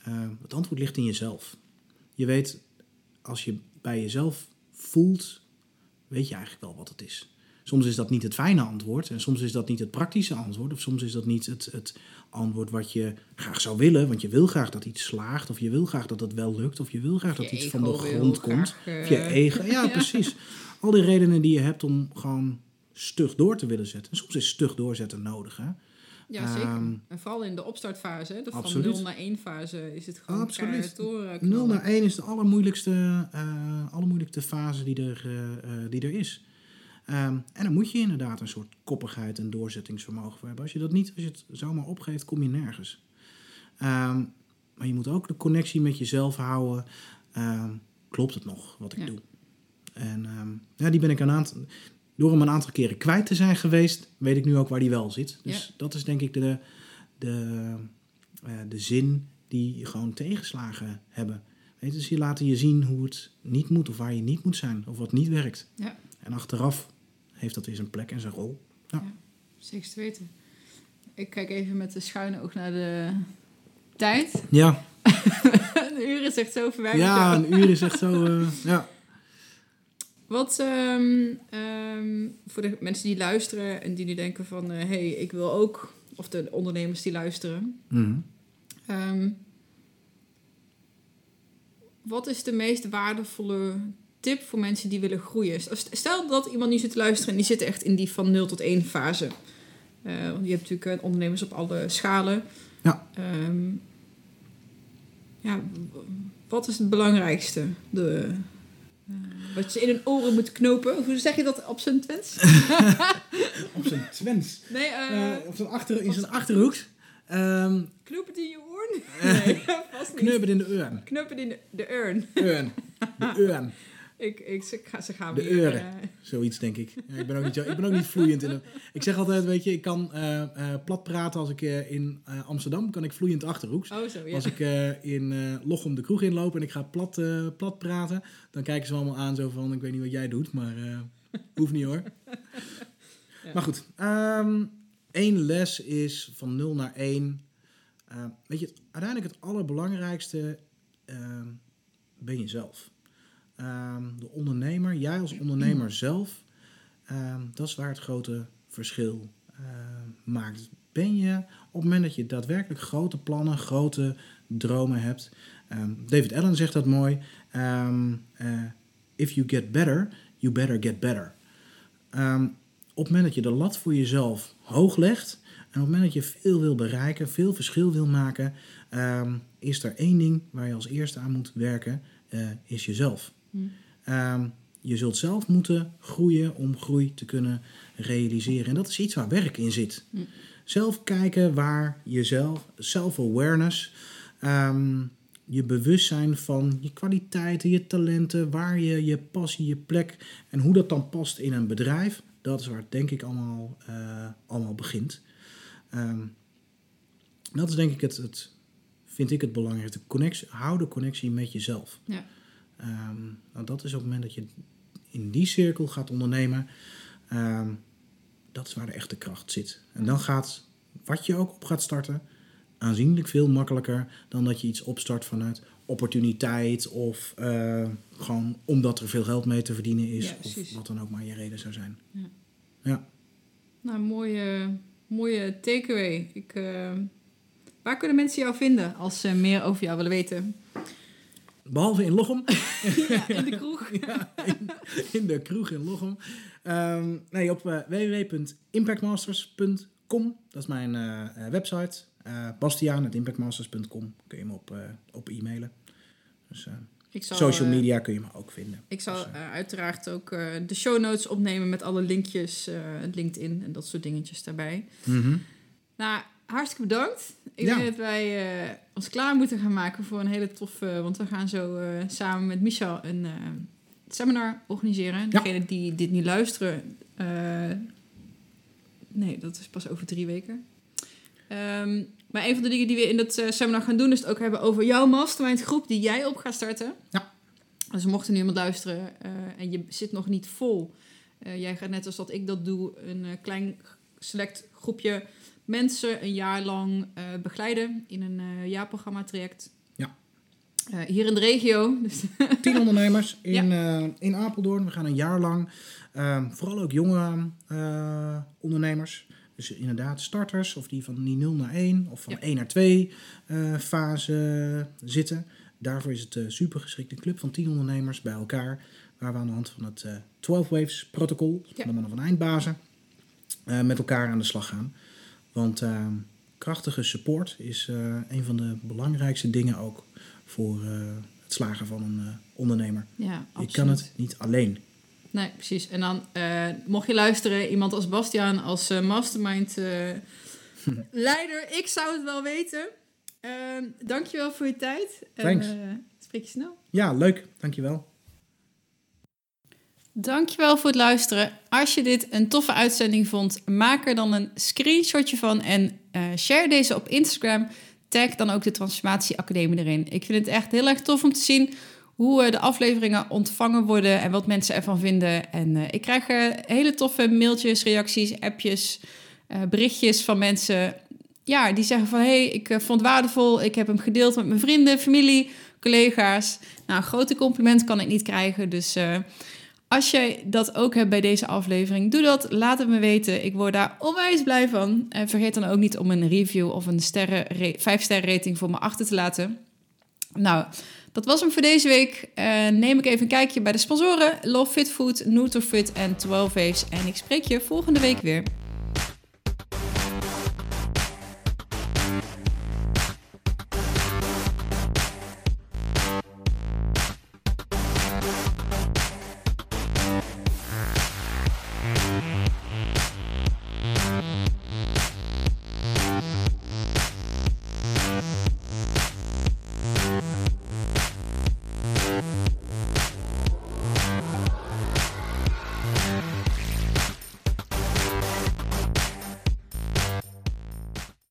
ehm, het antwoord ligt in jezelf. Je weet, als je bij jezelf voelt, weet je eigenlijk wel wat het is. Soms is dat niet het fijne antwoord en soms is dat niet het praktische antwoord of soms is dat niet het, het antwoord wat je graag zou willen, want je wil graag dat iets slaagt of je wil graag dat het wel lukt of je wil graag dat iets van de grond komt. graag, eh, Of je ego, *laughs* ja, precies. Al die redenen die je hebt om gewoon stug door te willen zetten. En soms is stug doorzetten nodig, hè? Ja, zeker. Ehm, en vooral in de opstartfase, de van absoluut. 0 naar 1 fase, is het gewoon Absoluut. door, eh, 0 knallen. naar 1 is de allermoeilijkste, eh allermoeilijkste fase die er, eh, eh, die er is. Ehm, en dan moet je inderdaad een soort koppigheid en doorzettingsvermogen voor hebben. Als je dat niet, als je het zomaar opgeeft, kom je nergens. Ehm, maar je moet ook de connectie met jezelf houden. Klopt het nog wat ik Ja. doe? En ja, die ben ik een aantal, door hem een aantal keren kwijt te zijn geweest, weet ik nu ook waar die wel zit. Dus Ja. dat is denk ik de, de, eh, de zin die gewoon tegenslagen hebben. Weet je, dus je laten je zien hoe het niet moet of waar je niet moet zijn of wat niet werkt. Ja. En achteraf heeft dat weer zijn plek en zijn rol. Zeker te weten. Ik kijk even met de schuine oog naar de tijd. Ja, *laughs* een uur is echt zo verwerkt. ja een uur is echt zo. eh, ja. Wat ehm, ehm, voor de mensen die luisteren en die nu denken van... hé, hey, ik wil ook... Of de ondernemers die luisteren. Mhm. Ehm, wat is de meest waardevolle tip voor mensen die willen groeien? Stel dat iemand nu zit te luisteren en die zit echt in die van 0 tot 1 fase. Uh, want je hebt natuurlijk uh, ondernemers op alle schalen. Ja. Ja, wat is het belangrijkste? De, wat je in een oren moet knopen. Hoe zeg je dat op zijn twens? *laughs* op zijn twens? Nee, uh, op zijn achter, in zijn achterhoeks. Um, Knoop het in je oor? *laughs* Nee, *laughs* vast niet. Kneupen in de urn. Knoop in de, de urn. Urn. De urn. Ik, ik, ze, ze gaan de weer... Euren, uh, zoiets denk ik. Ja, ik, ben ook niet, ik ben ook niet vloeiend in de, Ik zeg altijd, weet je, ik kan uh, uh, plat praten als ik in Amsterdam, kan ik vloeiend Achterhoeks. Oh, zo, ja. Als ik in Lochem de kroeg inloop en ik ga plat, plat praten, dan kijken ze allemaal aan zo van, ik weet niet wat jij doet, maar hoeft niet hoor. *laughs* ja. Maar goed, um, één les is van 0 naar 1. weet je, uiteindelijk het allerbelangrijkste ben je zelf. Um, de ondernemer, jij als ondernemer zelf, um, dat is waar het grote verschil uh, maakt. Ben je op het moment dat je daadwerkelijk grote plannen, grote dromen hebt. Um, David Allen zegt dat mooi. Uh, if you get better, you better get better. op het moment dat je de lat voor jezelf hoog legt. En op het moment dat je veel wil bereiken, veel verschil wil maken, is er één ding waar je als eerste aan moet werken, uh, is jezelf. Um, je zult zelf moeten groeien om groei te kunnen realiseren. En dat is iets waar werk in zit. Hm. Zelf kijken waar jezelf, self-awareness, um, je bewustzijn van je kwaliteiten, je talenten, waar je je passie, je plek en hoe dat dan past in een bedrijf. Dat is waar het denk ik allemaal, uh, allemaal begint. Um, dat is denk ik het, het, vind ik het belangrijkste. Connectie, hou de connectie met jezelf. Ja. Um, nou, dat is op het moment dat je in die cirkel gaat ondernemen, um, dat is waar de echte kracht zit. En dan gaat wat je ook op gaat starten aanzienlijk veel makkelijker dan dat je iets opstart vanuit opportuniteit of uh, gewoon omdat er veel geld mee te verdienen is ja, of wat dan ook maar je reden zou zijn. Ja. ja. Nou, mooie, mooie takeaway. Ik, uh, waar kunnen mensen jou vinden als ze meer over jou willen weten? Behalve in Lochem. *laughs* ja, in de kroeg. *laughs* ja, in, in, de kroeg in Lochem. Um, nee, op uh, www.impactmasters.com. Dat is mijn uh, website. Uh, Bastiaan.impactmasters.com kun je me op, op e-mailen. Dus, zal, social media kun je me ook vinden. Ik zal dus, uiteraard ook de show notes opnemen met alle linkjes, LinkedIn en dat soort dingetjes daarbij. Mm -hmm. Nou, hartstikke bedankt. Ik denk dat wij uh, ons klaar moeten gaan maken voor een hele toffe... Want we gaan zo uh, samen met Michel een uh, seminar organiseren. Ja. Degene die dit niet luisteren... nee, dat is pas over drie weken. Um, maar een van de dingen die we in dat seminar gaan doen... is het ook hebben over jouw mastermind groep... die jij op gaat starten. Ja. Dus mocht er nu iemand luisteren en je zit nog niet vol... jij gaat net als dat ik dat doe... een klein select groepje mensen een jaar lang uh, begeleiden in een uh, jaarprogramma traject. Ja. Uh, hier in de regio. Dus *laughs* Tien ondernemers in, ja. in Apeldoorn. We gaan een jaar lang, ehm, vooral ook jonge ondernemers. Dus inderdaad starters, of die van die 0 naar 1 of van ja. 1 naar 2 fase zitten. Daarvoor is het super geschikte club van 10 ondernemers bij elkaar. Waar we aan de hand van het 12 Waves protocol, ja. de mannen van Eindbazen, met elkaar aan de slag gaan. Want uh, krachtige support is uh, een van de belangrijkste dingen ook voor uh, het slagen van een ondernemer. Ja, Je kan het niet alleen. Nee, precies. En dan, mocht je luisteren, iemand als Bastiaan, als mastermind *laughs* leider, ik zou het wel weten. Ehm, dankjewel voor je tijd. Thanks. Spreek je snel. Ja, leuk. Dankjewel. Dankjewel voor het luisteren. Als je dit een toffe uitzending vond, maak er dan een screenshotje van en uh, share deze op Instagram. Tag dan ook de Transformatie Academie erin. Ik vind het echt heel erg tof om te zien hoe uh, de afleveringen ontvangen worden en wat mensen ervan vinden. En uh, ik krijg hele toffe mailtjes, reacties, appjes, berichtjes van mensen ja, die zeggen van... hé, hey, ik vond het waardevol, ik heb hem gedeeld met mijn vrienden, familie, collega's. Nou, een grote compliment kan ik niet krijgen, dus... Als jij dat ook hebt bij deze aflevering, doe dat. Laat het me weten. Ik word daar onwijs blij van. En vergeet dan ook niet om een review of een sterren, 5 sterren rating voor me achter te laten. Nou, Dat was hem voor deze week. Uh, neem ik even een kijkje bij de sponsoren. Love Fit Food, Nutrofit en 12 Waves. En ik spreek je volgende week weer.